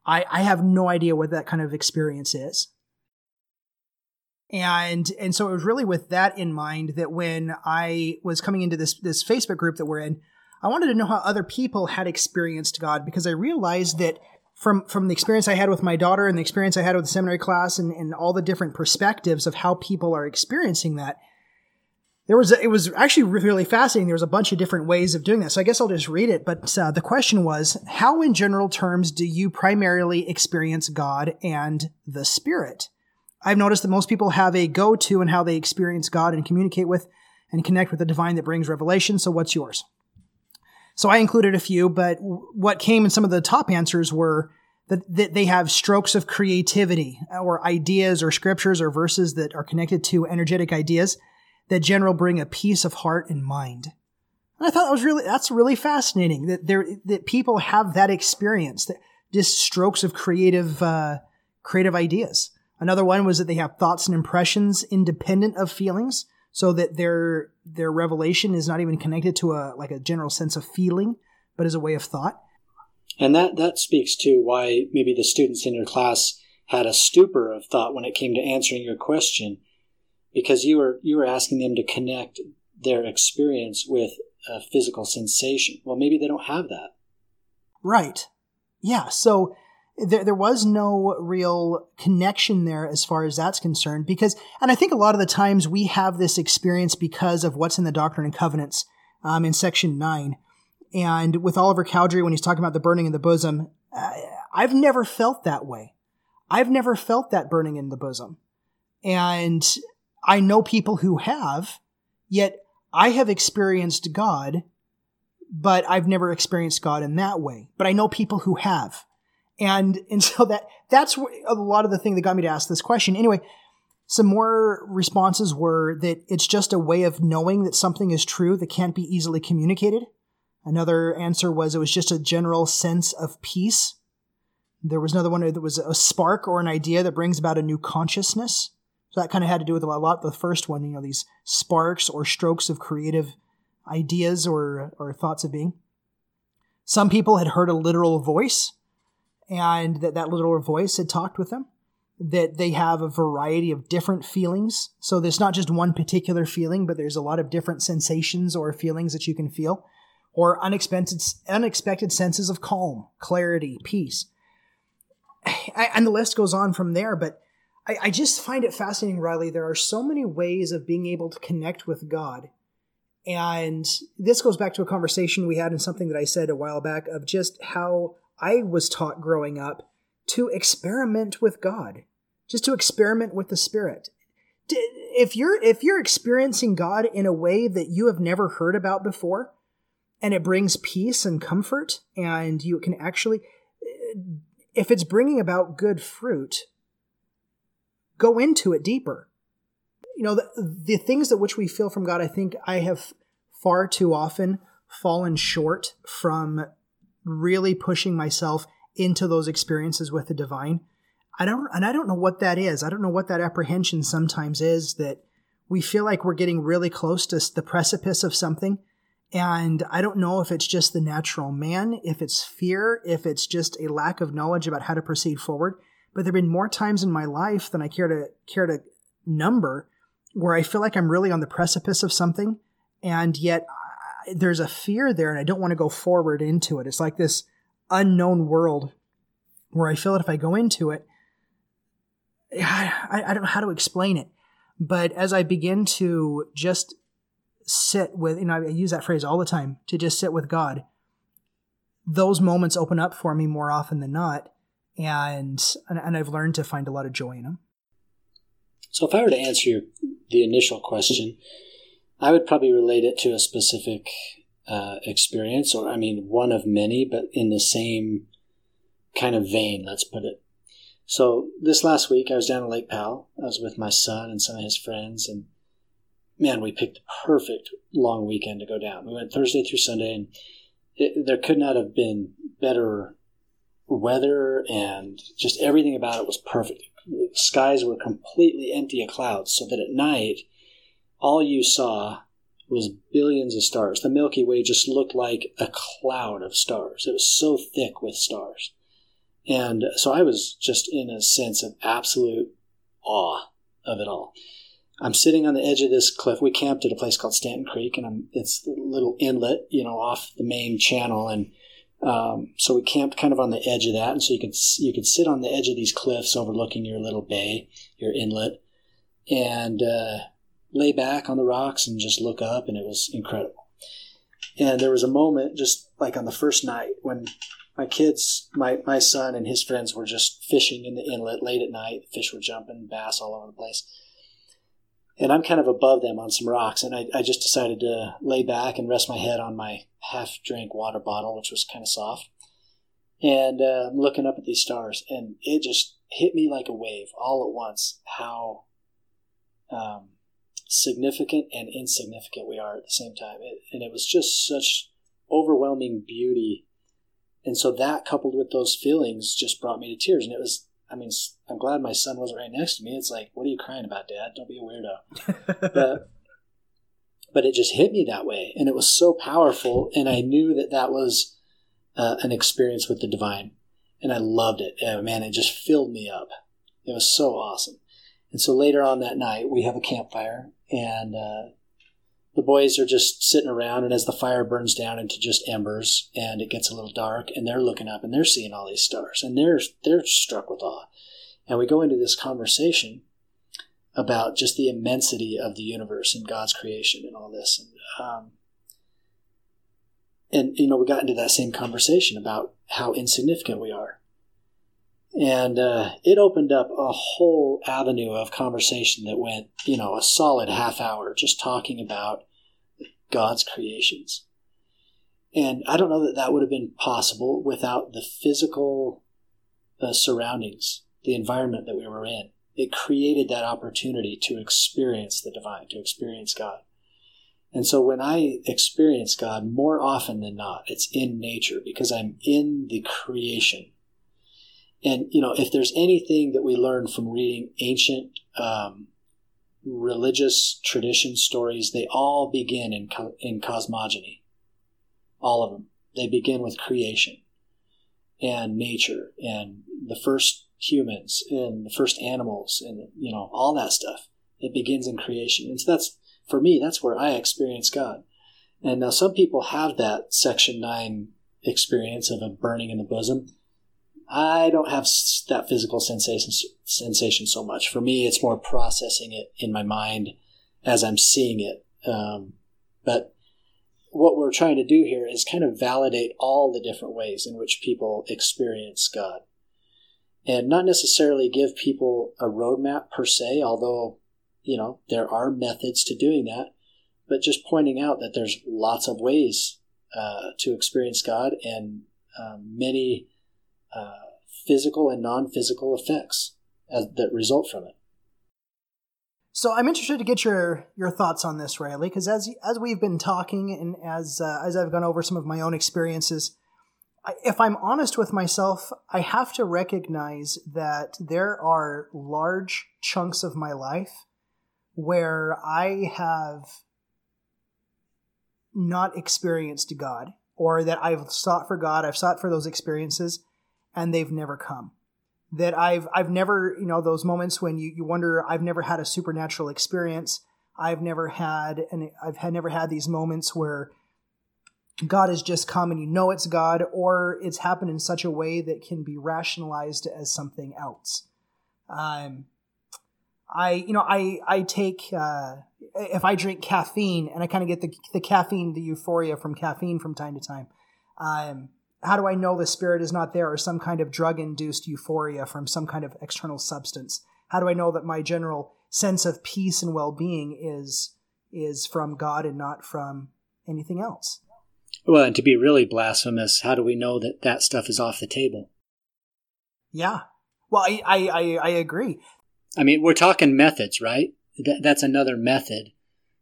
I, I have no idea what that kind of experience is. And and so it was really with that in mind that when I was coming into this this Facebook group that we're in, I wanted to know how other people had experienced God because I realized that from from the experience I had with my daughter and the experience I had with the seminary class and, and all the different perspectives of how people are experiencing that, there was a, it was actually really fascinating. There was a bunch of different ways of doing that. So I guess I'll just read it. But uh, the question was, how in general terms do you primarily experience God and the Spirit? I've noticed that most people have a go-to in how they experience God and communicate with and connect with the divine that brings revelation. So what's yours? So I included a few, but what came in some of the top answers were that, that they have strokes of creativity or ideas or scriptures or verses that are connected to energetic ideas that general bring a peace of heart and mind. And I thought that was really that's really fascinating that there that people have that experience that just strokes of creative uh, creative ideas. Another one was that they have thoughts and impressions independent of feelings, so that their their revelation is not even connected to a like a general sense of feeling, but as a way of thought. And that that speaks to why maybe the students in your class had a stupor of thought when it came to answering your question because you were you were asking them to connect their experience with a physical sensation. Well, maybe they don't have that. Right. Yeah. So there, there was no real connection there as far as that's concerned because, and I think a lot of the times we have this experience because of what's in the Doctrine and Covenants um, in section nine. And with Oliver Cowdery, when he's talking about the burning in the bosom, uh, I've never felt that way. I've never felt that burning in the bosom. And I know people who have, yet I have experienced God, but I've never experienced God in that way. But I know people who have. And, [laughs] and so that, that's a lot of the thing that got me to ask this question. Anyway, some more responses were that it's just a way of knowing that something is true that can't be easily communicated. Another answer was it was just a general sense of peace. There was another one that was a spark or an idea that brings about a new consciousness. So that kind of had to do with a lot the first one, you know, these sparks or strokes of creative ideas or, or thoughts of being. Some people had heard a literal voice and that that literal voice had talked with them. that they have a variety of different feelings. So there's not just one particular feeling, but there's a lot of different sensations or feelings that you can feel, or unexpected unexpected senses of calm, clarity, peace. [sighs] And the list goes on from there, but I, I just find it fascinating, Riley. There are so many ways of being able to connect with God. And this goes back to a conversation we had and something that I said a while back of just how I was taught growing up to experiment with God, just to experiment with the Spirit. If you're if you're experiencing God in a way that you have never heard about before, and it brings peace and comfort, and you can actually, eh, if it's bringing about good fruit, go into it deeper. You know, the, the things that which we feel from God, I think I have far too often fallen short from really pushing myself into those experiences with the divine. I don't, and I don't know what that is. I don't know what that apprehension sometimes is that we feel like we're getting really close to the precipice of something. And I don't know if it's just the natural man, if it's fear, if it's just a lack of knowledge about how to proceed forward. But there have been more times in my life than I care to care to number where I feel like I'm really on the precipice of something, and yet there's a fear there, and I don't want to go forward into it. It's like this unknown world where I feel that if I go into it, [sighs] I, I don't know how to explain it. But as I begin to just sit with, you know, I use that phrase all the time to just sit with God, those moments open up for me more often than not. And, and I've learned to find a lot of joy in them. So if I were to answer your, the initial question, I would probably relate it to a specific uh, experience, or I mean, one of many, but in the same kind of vein, let's put it. So this last week, I was down at Lake Powell. I was with my son and some of his friends, and man, we picked the perfect long weekend to go down. We went Thursday through Sunday, and it, there could not have been better weather, and just everything about it was perfect. Skies were completely empty of clouds, so that at night, all you saw was billions of stars. The Milky Way just looked like a cloud of stars. It was so thick with stars. And so I was just in a sense of absolute awe of it all. I'm sitting on the edge of this cliff. We camped at a place called Stanton Creek, and I'm, it's a little inlet, you know, off the main channel. And um, so we camped kind of on the edge of that, and so you could you could sit on the edge of these cliffs overlooking your little bay, your inlet, and uh, lay back on the rocks and just look up, and it was incredible. And there was a moment, just like on the first night, when my kids, my, my son and his friends were just fishing in the inlet late at night. Fish were jumping, bass all over the place. And I'm kind of above them on some rocks, and I, I just decided to lay back and rest my head on my half drink water bottle, which was kind of soft. And uh, I'm looking up at these stars, and it just hit me like a wave all at once how um, significant and insignificant we are at the same time. It, and it was just such overwhelming beauty. And so that coupled with those feelings just brought me to tears. And it was, I mean, I'm glad my son wasn't right next to me. It's like, what are you crying about, Dad? Don't be a weirdo. [laughs] but, but it just hit me that way. And it was so powerful. And I knew that that was uh, an experience with the divine. And I loved it. And man, it just filled me up. It was so awesome. And so later on that night, we have a campfire, and uh, the boys are just sitting around. And as the fire burns down into just embers, and it gets a little dark, and they're looking up and they're seeing all these stars, and they're they're struck with awe. And we go into this conversation about just the immensity of the universe and God's creation and all this, and um, and you know we got into that same conversation about how insignificant we are and uh, it opened up a whole avenue of conversation that went, you know, a solid half hour just talking about God's creations. And I don't know that that would have been possible without the physical uh, surroundings, the environment that we were in. It created that opportunity to experience the divine, to experience God. And so when I experience God more often than not, it's in nature because I'm in the creation and you know, if there's anything that we learn from reading ancient um, religious tradition stories, they all begin in co- in cosmogony. All of them. They begin with creation and nature. And the first humans and the first animals and you know all that stuff. It begins in creation, and so that's for me. That's where I experience God. And now some people have that section nine experience of a burning in the bosom. I don't have that physical sensation sensation so much. For me, it's more processing it in my mind as I'm seeing it. Um, but what we're trying to do here is kind of validate all the different ways in which people experience God, and not necessarily give people a roadmap per se. Although, you know, there are methods to doing that, but just pointing out that there's lots of ways uh, to experience God and um, many uh, physical and non-physical effects as, that result from it. So I'm interested to get your your thoughts on this, Riley, because as as we've been talking and as uh, as I've gone over some of my own experiences, I, if I'm honest with myself, I have to recognize that there are large chunks of my life where I have not experienced God, or that I've sought for God, I've sought for those experiences, and they've never come. That I've I've never, you know, those moments when you, you wonder, I've never had a supernatural experience. I've never had and I've had never had these moments where God has just come and you know it's God, or it's happened in such a way that can be rationalized as something else. Um, I, you know, I I take uh, if I drink caffeine and I kind of get the the caffeine, the euphoria from caffeine from time to time. Um, how do I know the spirit is not there or some kind of drug induced euphoria from some kind of external substance? How do I know that my general sense of peace and well being is is from God and not from anything else? Well, and to be really blasphemous, how do we know that that stuff is off the table? Yeah. Well, I, I, I, agree. I mean, we're talking methods, right? That, that's another method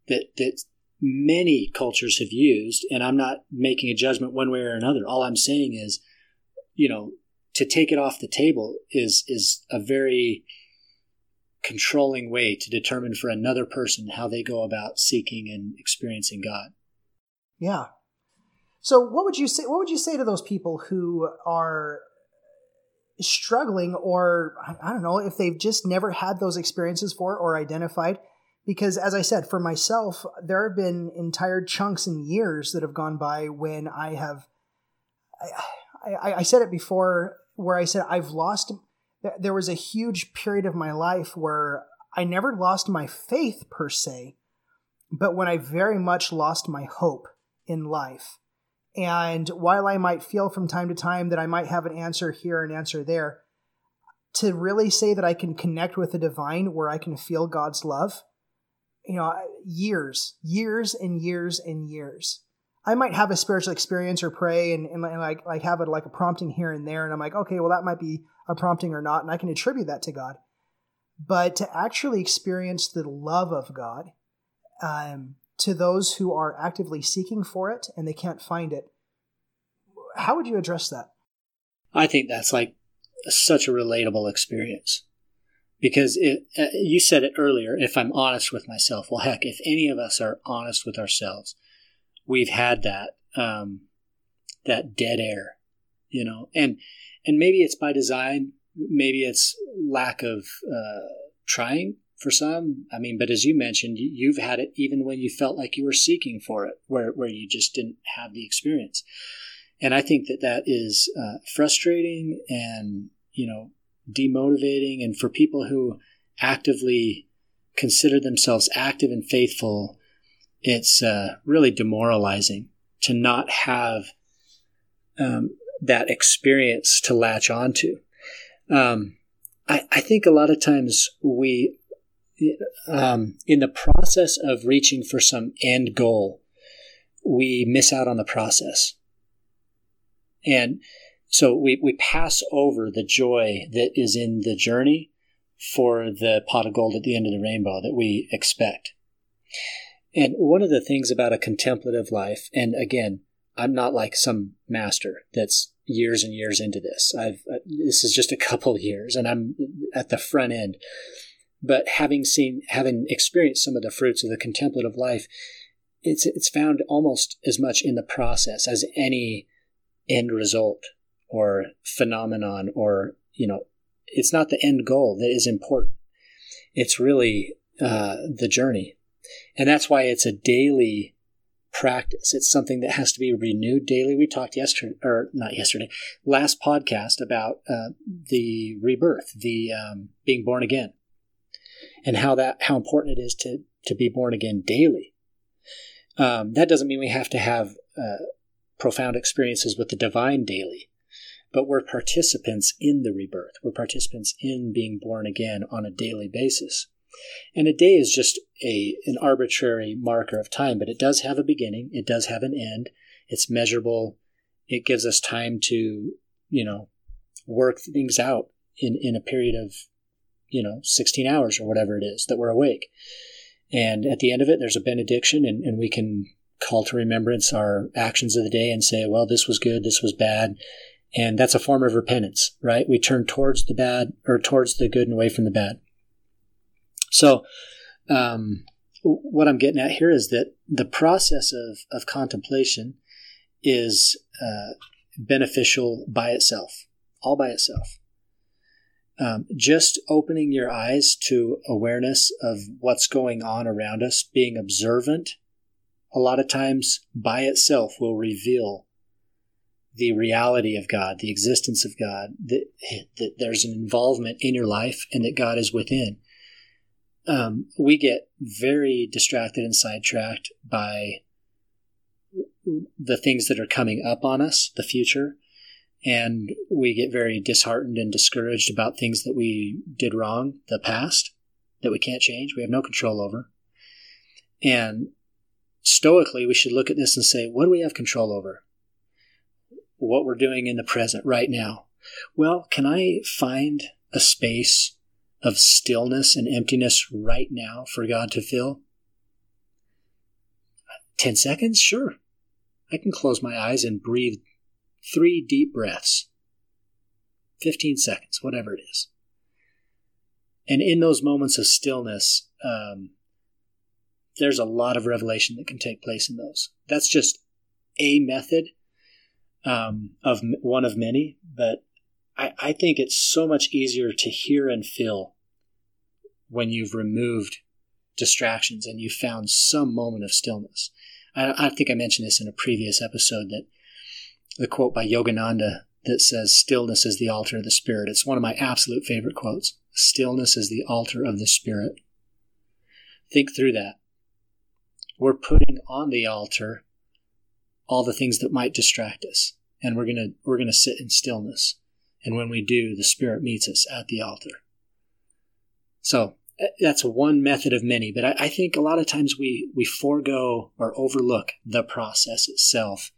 that, that many cultures have used, and I'm not making a judgment one way or another. All I'm saying is, you know, to take it off the table is is a very controlling way to determine for another person how they go about seeking and experiencing God. Yeah. So what would you say what would you say to those people who are struggling or I don't know if they've just never had those experiences for or identified because as I said, for myself, there have been entire chunks and years that have gone by when I have, I, I, I said it before, where I said I've lost. There was a huge period of my life where I never lost my faith per se, but when I very much lost my hope in life. And while I might feel from time to time that I might have an answer here, an answer there, to really say that I can connect with the divine where I can feel God's love you know, years, years and years and years. I might have a spiritual experience or pray and, and, like like have it like a prompting here and there, and I'm like, okay, well that might be a prompting or not, and I can attribute that to God. But to actually experience the love of God, um, to those who are actively seeking for it and they can't find it, how would you address that? I think that's like such a relatable experience because it, uh, you said it earlier if i'm honest with myself well heck if any of us are honest with ourselves we've had that um, that dead air you know? And and maybe it's by design maybe it's lack of uh, trying for some. I mean but as you mentioned you've had it even when you felt like you were seeking for it where, where you just didn't have the experience. And i think that that is uh, frustrating and you know demotivating. And for people who actively consider themselves active and faithful, it's uh, really demoralizing to not have um, that experience to latch onto. Um, I, I, think a lot of times we, um, in the process of reaching for some end goal, we miss out on the process. And so we, we pass over the joy that is in the journey for the pot of gold at the end of the rainbow that we expect. And one of the things about a contemplative life, and again, I'm not like some master that's years and years into this. I've uh, this is just a couple years, and I'm at the front end. But having seen, having experienced some of the fruits of the contemplative life, it's it's found almost as much in the process as any end result or phenomenon or you know it's not the end goal that is important. It's really uh, the journey, and that's why it's a daily practice. It's something that has to be renewed daily. We talked yesterday, or not yesterday, last podcast about uh, the rebirth, the um, being born again, and how that how important it is to to be born again daily. Um, that doesn't mean we have to have uh, profound experiences with the divine daily, but we're participants in the rebirth. We're participants in being born again on a daily basis. And a day is just a an arbitrary marker of time, but it does have a beginning. It does have an end. It's measurable. It gives us time to, you know, work things out in, in a period of, you know, 16 hours or whatever it is that we're awake. And at the end of it, there's a benediction, and, and we can call to remembrance our actions of the day and say, well, this was good, this was bad. And that's a form of repentance, right? We turn towards the bad or towards the good and away from the bad. So, um, what I'm getting at here is that the process of, of contemplation is uh, beneficial by itself, all by itself. Um, just opening your eyes to awareness of what's going on around us, being observant, a lot of times by itself will reveal the reality of God, the existence of God, that, that there's an involvement in your life and that God is within um, we get very distracted and sidetracked by the things that are coming up on us, the future, and we get very disheartened and discouraged about things that we did wrong, the past, that we can't change, we have no control over. And stoically, we should look at this and say, what do we have control over? What we're doing in the present right now. Well, can I find a space of stillness and emptiness right now for God to fill? 10 seconds? Sure. I can close my eyes and breathe three deep breaths. 15 seconds, whatever it is. And in those moments of stillness, um, there's a lot of revelation that can take place in those. That's just a method um, of one of many, but I, I think it's so much easier to hear and feel when you've removed distractions and you found some moment of stillness. I, I think I mentioned this in a previous episode that the quote by Yogananda that says, Stillness is the altar of the spirit. It's one of my absolute favorite quotes. Stillness is the altar of the spirit. Think through that. We're putting on the altar all the things that might distract us, and we're gonna we're gonna sit in stillness. And when we do, the Spirit meets us at the altar. So uh, that's one method of many, but I, I, think a lot of times we, we forego or overlook the process itself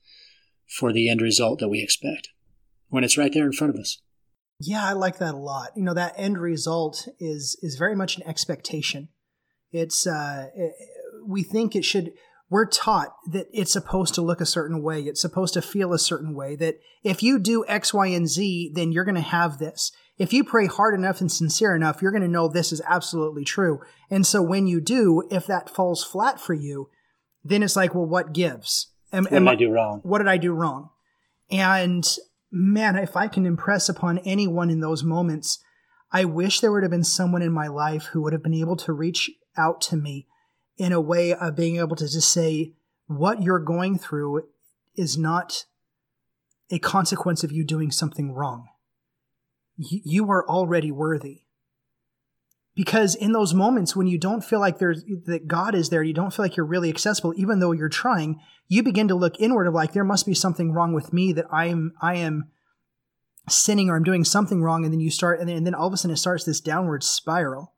for the end result that we expect when it's right there in front of us. Yeah, I like that a lot. You know, that end result is is very much an expectation. It's uh, it, we think it should we're taught that it's supposed to look a certain way. It's supposed to feel a certain way. That if you do X, Y, and Z, then you're going to have this. If you pray hard enough and sincere enough, you're going to know this is absolutely true. And so when you do, if that falls flat for you, then it's like, well, what gives? Am, what did I do wrong? What did I do wrong? And man, if I can impress upon anyone in those moments, I wish there would have been someone in my life who would have been able to reach out to me in a way of being able to just say what you're going through is not a consequence of you doing something wrong. You are already worthy. Because in those moments when you don't feel like there's that God is there, you don't feel like you're really accessible, even though you're trying, you begin to look inward of like there must be something wrong with me that I am I am sinning or I'm doing something wrong, and then you start and then, and then all of a sudden it starts this downward spiral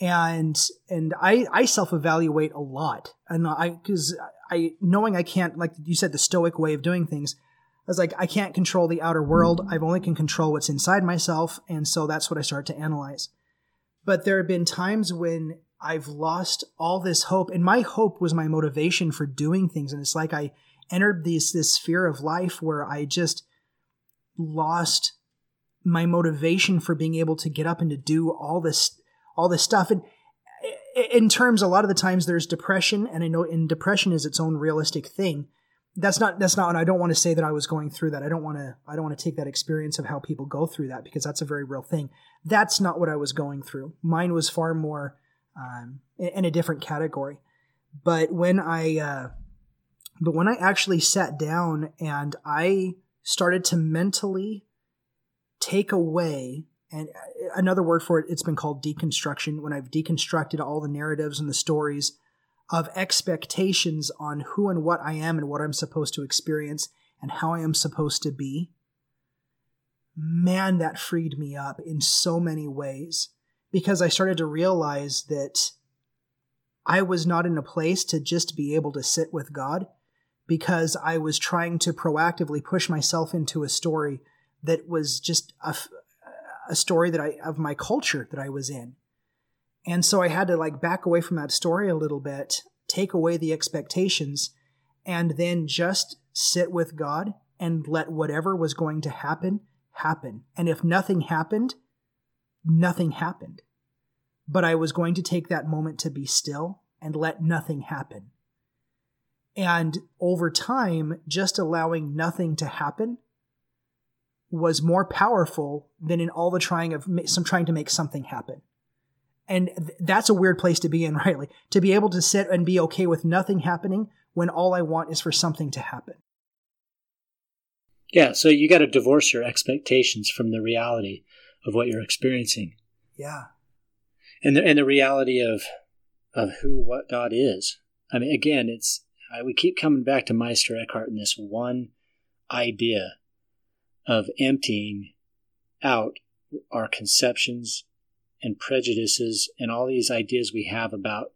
and and I I self evaluate a lot, and I because I knowing I can't like you said the stoic way of doing things. I was like I can't control the outer world. I've only can control what's inside myself, and so that's what I start to analyze. But there have been times when I've lost all this hope, and my hope was my motivation for doing things, and it's like I entered this this sphere of life where I just lost my motivation for being able to get up and to do all this all this stuff. And in terms, a lot of the times there's depression, and I know in depression is its own realistic thing. that's not that's not and I don't want to say that I was going through that. I don't want to I don't want to take that experience of how people go through that because that's a very real thing. That's not what I was going through. Mine was far more um, in a different category. But when I uh, but when I actually sat down and I started to mentally take away and uh, another word for it it's been called deconstruction. When I've deconstructed all the narratives and the stories of expectations on who and what I am and what I'm supposed to experience and how I am supposed to be, man, that freed me up in so many ways. Because I started to realize that I was not in a place to just be able to sit with God because I was trying to proactively push myself into a story that was just a, a story that I of my culture that I was in. And so I had to like back away from that story a little bit, take away the expectations, and then just sit with God and let whatever was going to happen happen. And if nothing happened, nothing happened. But I was going to take that moment to be still and let nothing happen. And over time, just allowing nothing to happen was more powerful than in all the trying of some trying to make something happen. And th- that's a weird place to be in, [laughs] Riley. To be able to sit and be okay with nothing happening when all I want is for something to happen. Yeah, so you got to divorce your expectations from the reality of what you're experiencing. Yeah. And the, and the reality of of who what God is. I mean, again, it's I, we keep coming back to Meister Eckhart and this one idea of emptying out our conceptions and prejudices and all these ideas we have about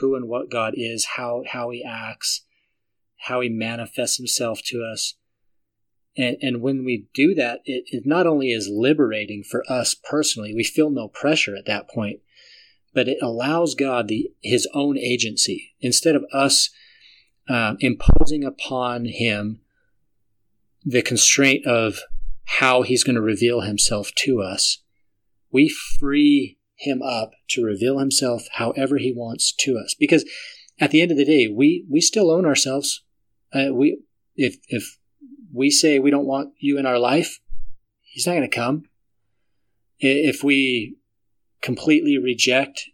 who and what God is, how how He acts, how He manifests Himself to us. And, and when we do that, it, it not only is liberating for us personally, we feel no pressure at that point, but it allows God the His own agency instead of us um, imposing upon Him the constraint of how He's going to reveal Himself to us we free him up to reveal himself however he wants to us. Because at the end of the day, we, we still own ourselves. Uh, we, if, if we say we don't want you in our life, he's not going to come. If we completely reject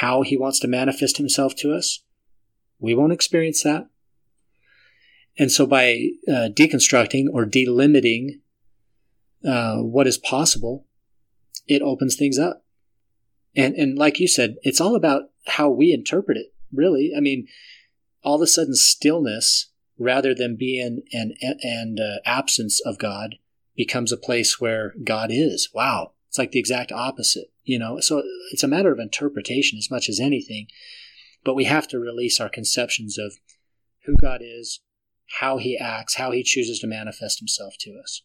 how he wants to manifest himself to us, we won't experience that. And so by uh, deconstructing or delimiting uh, what is possible, it opens things up. And and like you said, it's all about how we interpret it, really. I mean, all of a sudden stillness rather than being an and uh, absence of God becomes a place where God is. Wow. It's like the exact opposite, you know. So it's a matter of interpretation as much as anything. But we have to release our conceptions of who God is, how he acts, how he chooses to manifest himself to us.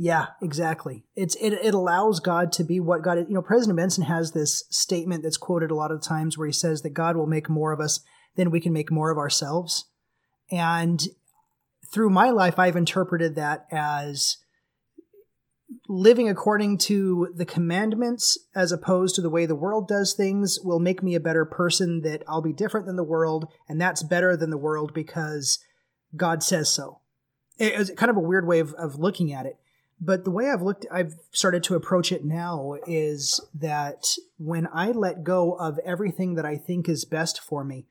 Yeah, exactly. It's it, it allows God to be what God is. You know, President Benson has this statement that's quoted a lot of times where he says that God will make more of us than we can make more of ourselves. And through my life, I've interpreted that as living according to the commandments as opposed to the way the world does things will make me a better person that I'll be different than the world and that's better than the world because God says so. It's kind of a weird way of, of looking at it. But the way I've looked, I've started to approach it now is that when I let go of everything that I think is best for me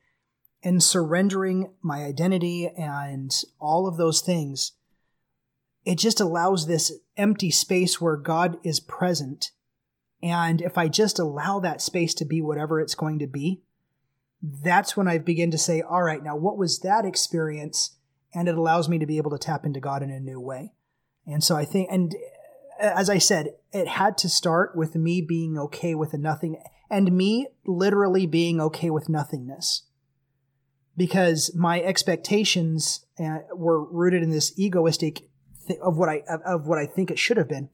and surrendering my identity and all of those things, it just allows this empty space where God is present. And if I just allow that space to be whatever it's going to be, that's when I begin to say, all right, now what was that experience? And it allows me to be able to tap into God in a new way. And so I think, and as I said, it had to start with me being okay with the nothing and me literally being okay with nothingness because my expectations uh, were rooted in this egoistic th- of what I of, of what I think it should have been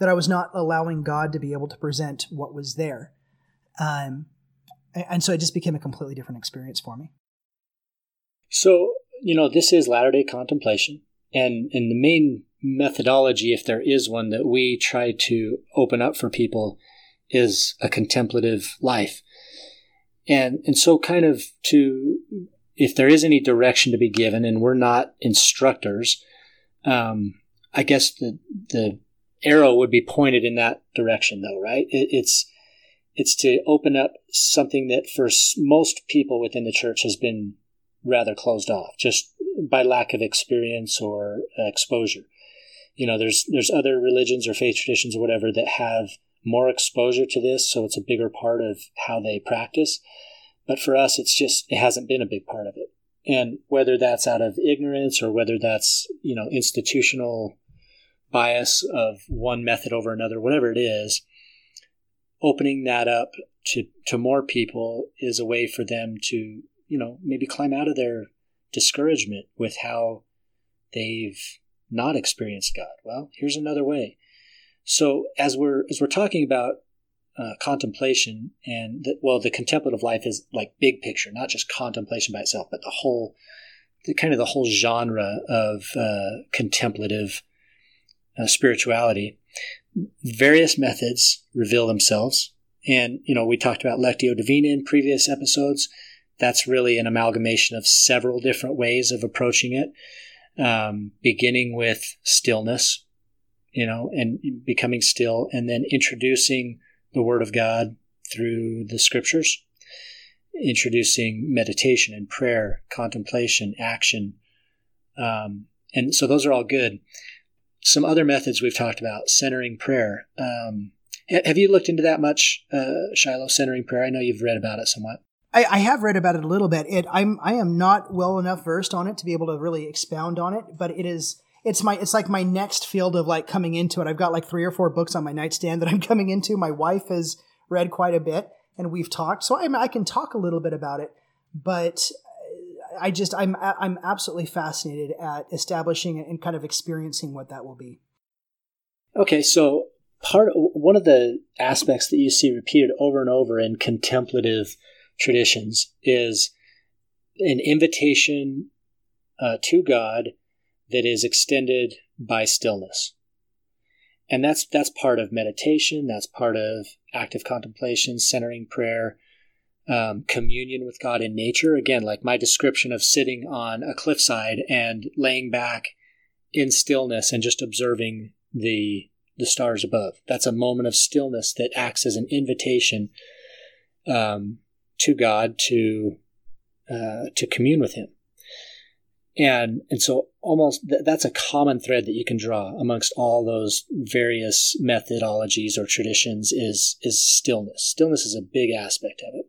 that I was not allowing God to be able to present what was there. Um, and so it just became a completely different experience for me. So, you know, this is Latter day contemplation. And, and the main methodology, if there is one that we try to open up for people, is a contemplative life. And, and so kind of to if there is any direction to be given, and we're not instructors, um, I guess the the arrow would be pointed in that direction, though, right? It, it's it's to open up something that for most people within the church has been rather closed off, just by lack of experience or exposure. You know, there's there's other religions or faith traditions or whatever that have more exposure to this, so it's a bigger part of how they practice. But for us, it's just it hasn't been a big part of it. And whether that's out of ignorance or whether that's you know institutional bias of one method over another, whatever it is, opening that up to, to more people is a way for them to, you know, maybe climb out of their discouragement with how they've not experienced God. Well, here's another way. So as we're as we're talking about uh, contemplation and the, well, the contemplative life is like big picture, not just contemplation by itself, but the whole, the kind of the whole genre of uh, contemplative uh, spirituality, various methods reveal themselves. And, you know, we talked about Lectio Divina in previous episodes. That's really an amalgamation of several different ways of approaching it, um, beginning with stillness, you know, and becoming still, and then introducing the Word of God through the scriptures, introducing meditation and prayer, contemplation, action. Um, and so those are all good some other methods we've talked about, centering prayer. Um, have you looked into that much, uh, Shiloh, centering prayer? I know you've read about it somewhat. I, I, have read about it a little bit. It, I'm I am not well enough versed on it to be able to really expound on it, but it is it's my it's like my next field of like coming into it. I've got like three or four books on my nightstand that I'm [laughs] coming into. My wife has read quite a bit, and we've talked, so I, I can talk a little bit about it. But uh, I just I'm I'm absolutely fascinated at establishing and kind of experiencing what that will be. Okay, so part one of the aspects that you see repeated over and over in contemplative traditions is an invitation uh, to God that is extended by stillness. And that's that's part of meditation, that's part of active contemplation, centering prayer, um, communion with God in nature. Again, like my description of sitting on a cliffside and laying back in stillness and just observing the the stars above. That's a moment of stillness that acts as an invitation um, to God to uh, to commune with Him. And and so almost th- that's a common thread that you can draw amongst all those various methodologies or traditions is is stillness. Stillness is a big aspect of it.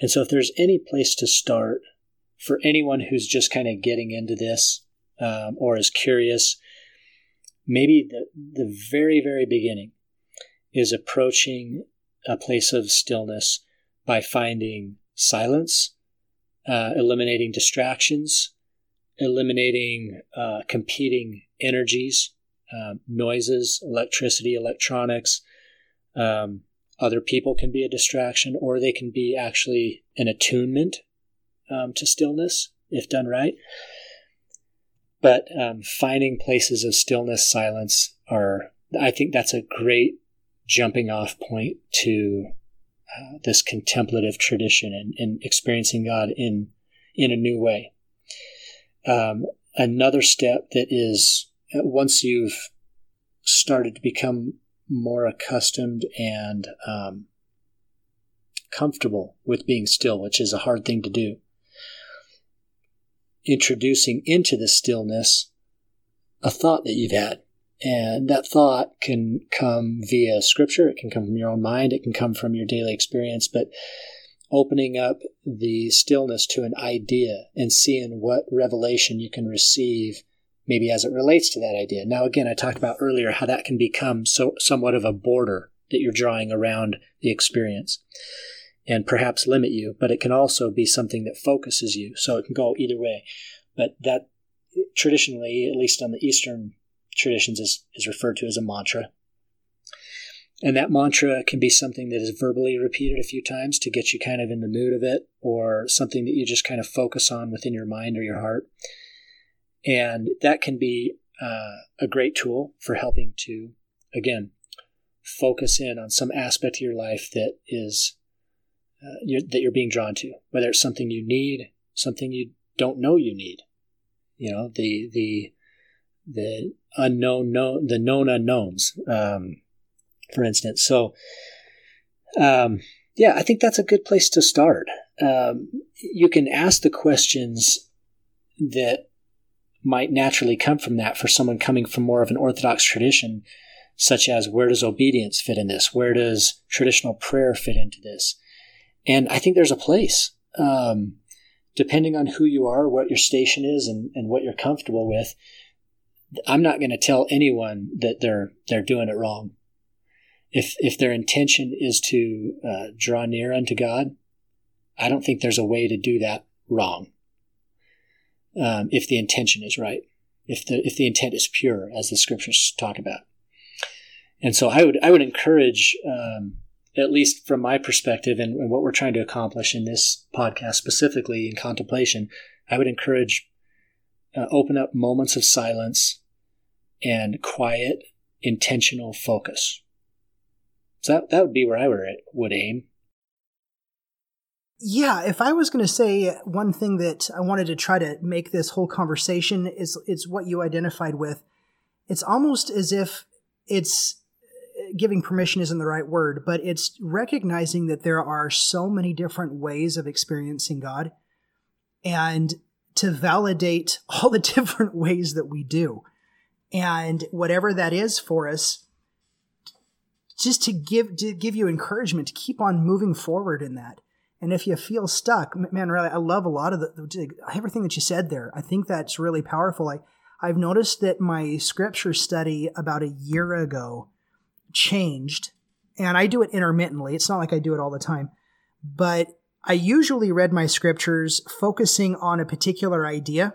And so if there's any place to start for anyone who's just kind of getting into this um, or is curious, maybe the, the very, very beginning is approaching a place of stillness by finding silence, uh, eliminating distractions, eliminating uh, competing energies, uh, noises, electricity, electronics. Um, other people can be a distraction, or they can be actually an attunement um, to stillness if done right. But um, finding places of stillness, silence are, I think that's a great jumping off point to this contemplative tradition and, and experiencing God in in a new way. Um, another step that is uh, once you've started to become more accustomed and um, comfortable with being still, which is a hard thing to do. Introducing into the stillness a thought that you've had. And that thought can come via scripture, it can come from your own mind, it can come from your daily experience, but opening up the stillness to an idea and seeing what revelation you can receive maybe as it relates to that idea. Now again, I talked about earlier how that can become so somewhat of a border that you're drawing around the experience and perhaps limit you, but it can also be something that focuses you. So it can go either way. But that traditionally, at least on the Eastern traditions, is, is referred to as a mantra. And that mantra can be something that is verbally repeated a few times to get you kind of in the mood of it, or something that you just kind of focus on within your mind or your heart. And that can be uh, a great tool for helping to, again, focus in on some aspect of your life that is uh, you're, that you're being drawn to, whether it's something you need, something you don't know you need. You know, the the the unknown known the known unknowns, um, for instance. So, um, yeah, I think that's a good place to start. Um, you can ask the questions that might naturally come from that for someone coming from more of an orthodox tradition, such as where does obedience fit in this? Where does traditional prayer fit into this? And I think there's a place. Um, depending on who you are, what your station is, and, and what you're comfortable with, I'm not going to tell anyone that they're they're doing it wrong. If if their intention is to uh, draw near unto God, I don't think there's a way to do that wrong. Um, if the intention is right, if the if the intent is pure, as the scriptures talk about, and so I would I would encourage um, at least from my perspective and, and, what we're trying to accomplish in this podcast, specifically in contemplation, I would encourage uh, open up moments of silence and quiet, intentional focus. So that, that would be where I would, would aim. Yeah, if I was going to say one thing that I wanted to try to make this whole conversation is it's what you identified with. It's almost as if it's giving permission isn't the right word, but it's recognizing that there are so many different ways of experiencing God and to validate all the [laughs] different ways that we do. And whatever that is for us, just to give to give you encouragement to keep on moving forward in that. And if you feel stuck, man, really, I love a lot of the everything that you said there. I think that's really powerful. I I've noticed that my scripture study about a year ago changed, and I do it intermittently. It's not like I do it all the time, but I usually read my scriptures focusing on a particular idea.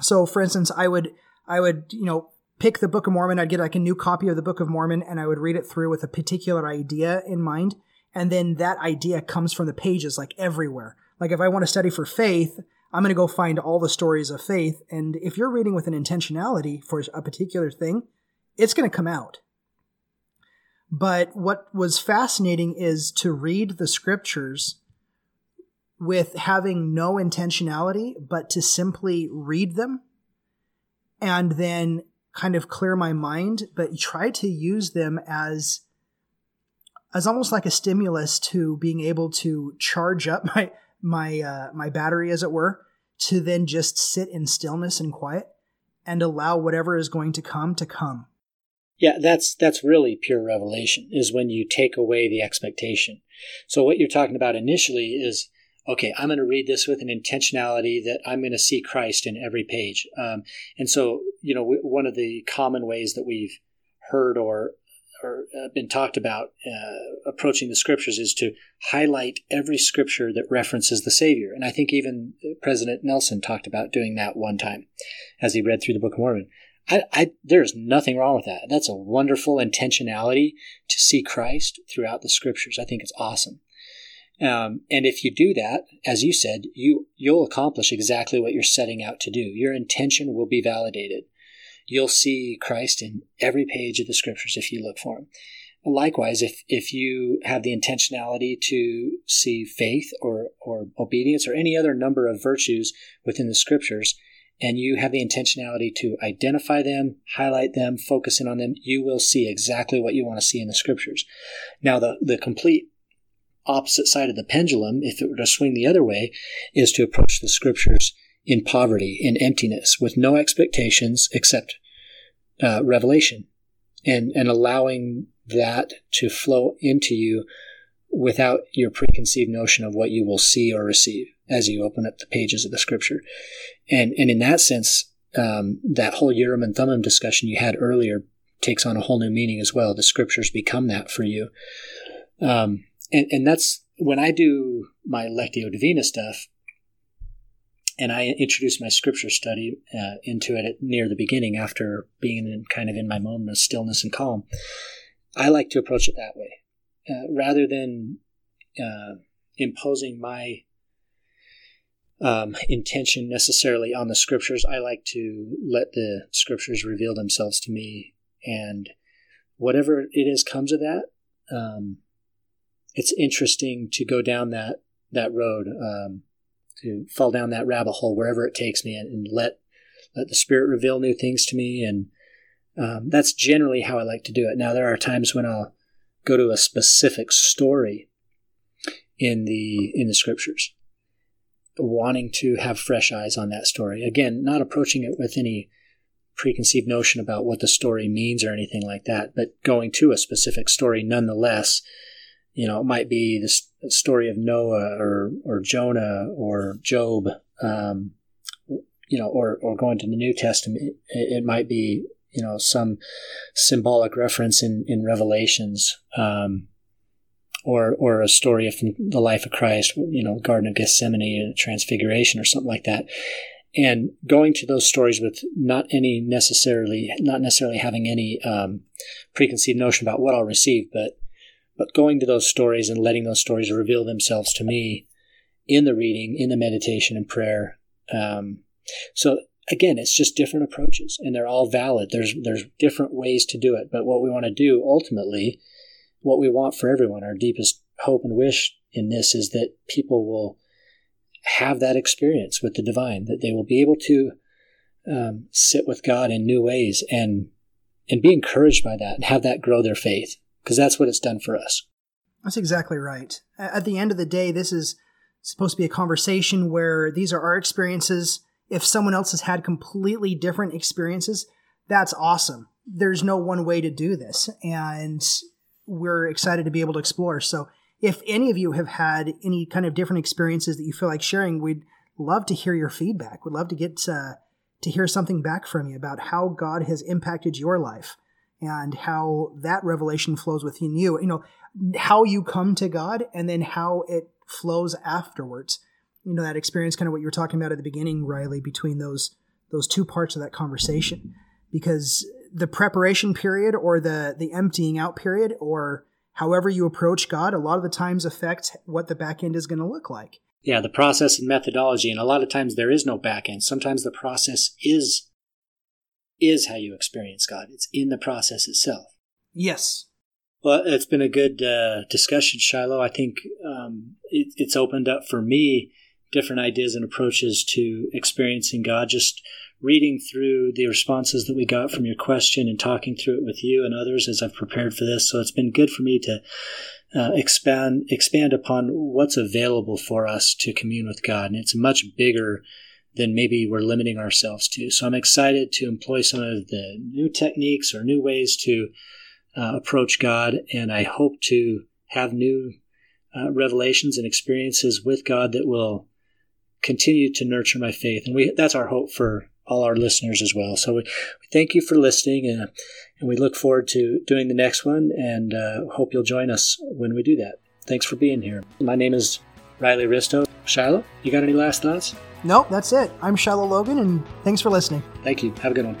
So, for instance, I would I would you know pick the Book of Mormon. I'd get like a new copy of the Book of Mormon, and I would read it through with a particular idea in mind, and then that idea comes from the pages like everywhere. Like if I want to study for faith, I'm going to go find all the stories of faith. And if you're reading with an intentionality for a particular thing, it's going to come out. But what was fascinating is to read the scriptures with having no intentionality, but to simply read them and then kind of clear my mind, but try to use them as as almost like a stimulus to being able to charge up [laughs] my my uh, my battery, as it were, to then just sit in stillness and quiet and allow whatever is going to come to come. Yeah, that's that's really pure revelation is when you take away the expectation. So what you're talking about initially is okay, I'm going to read this with an intentionality that I'm going to see Christ in every page. Um, and so, you know, one of the common ways that we've heard or or uh, been talked about uh, approaching the scriptures is to highlight every scripture that references the Savior. And I think even President Nelson talked about doing that one time as he read through the Book of Mormon. I, I, there's nothing wrong with that. That's a wonderful intentionality to see Christ throughout the scriptures. I think it's awesome. Um, and if you do that, as you said, you you'll accomplish exactly what you're setting out to do. Your intention will be validated. You'll see Christ in every page of the scriptures if you look for him. Likewise, if if you have the intentionality to see faith or or obedience or any other number of virtues within the scriptures, and you have the intentionality to identify them, highlight them, focus in on them, you will see exactly what you want to see in the scriptures. Now, the, the complete opposite side of the pendulum, if it were to swing the other way, is to approach the scriptures in poverty, in emptiness, with no expectations except uh, revelation, and, and allowing that to flow into you without your preconceived notion of what you will see or receive as you open up the pages of the scripture. And, and in that sense, um, that whole Urim and Thummim discussion you had earlier takes on a whole new meaning as well. The scriptures become that for you. Um, and, and that's when I do my Lectio Divina stuff, and I introduce my scripture study uh, into it near the beginning after being in kind of in my moment of stillness and calm. I like to approach it that way, uh, rather than uh, imposing my um, intention necessarily on the scriptures. I like to let the scriptures reveal themselves to me, and whatever it is comes of that. Um, it's interesting to go down that that road. Um, to fall down that rabbit hole wherever it takes me, and, and let let the Spirit reveal new things to me. And um, that's generally how I like to do it. Now, there are times when I'll go to a specific story in the in the scriptures, wanting to have fresh eyes on that story. Again, not approaching it with any preconceived notion about what the story means or anything like that, but going to a specific story nonetheless. You know, it might be the story of Noah or or Jonah or Job. Um, you know, or or going to the New Testament, it, it might be you know some symbolic reference in in Revelations. Um, or or a story of the life of Christ, you know, Garden of Gethsemane, Transfiguration, or something like that and going to those stories with not any necessarily not necessarily having any um, preconceived notion about what I'll receive, but but going to those stories and letting those stories reveal themselves to me in the reading, in the meditation and prayer. Um, so again, it's just different approaches, and they're all valid. There's there's different ways to do it, but what we want to do ultimately, what we want for everyone, our deepest hope and wish in this is that people will have that experience with the divine, that they will be able to um, sit with God in new ways and and be encouraged by that and have that grow their faith because that's what it's done for us. That's exactly right. At the end of the day, this is supposed to be a conversation where these are our experiences. If someone else has had completely different experiences, that's awesome. There's no one way to do this, and we're excited to be able to explore. So if any of you have had any kind of different experiences that you feel like sharing, we'd love to hear your feedback. We'd love to get uh, to hear something back from you about how God has impacted your life and how that revelation flows within you. You know, how you come to God and then how it flows afterwards. You know, that experience, kind of what you were talking about at the beginning, Riley, between those those two parts of that conversation. Because the preparation period or the the emptying out period or however you approach God, a lot of the times affects what the back end is going to look like. Yeah, the process and methodology, and a lot of times there is no back end. Sometimes the process is is how you experience God. It's in the process itself. Yes. Well, it's been a good uh, discussion, Shiloh. I think um, it, it's opened up for me different ideas and approaches to experiencing God. Just reading through the responses that we got from your question and talking through it with you and others as I've prepared for this. So it's been good for me to uh, expand expand upon what's available for us to commune with God, and it's much bigger than maybe we're limiting ourselves to. So I'm excited to employ some of the new techniques or new ways to uh, approach God, and I hope to have new uh, revelations and experiences with God that will continue to nurture my faith. And we that's our hope for all our listeners as well. So we, we thank you for listening, and, and we look forward to doing the next one, and uh, hope you'll join us when we do that. Thanks for being here. My name is Riley Risto. Shiloh, you got any last thoughts? Nope, that's it. I'm Shiloh Logan, and thanks for listening. Thank you. Have a good one.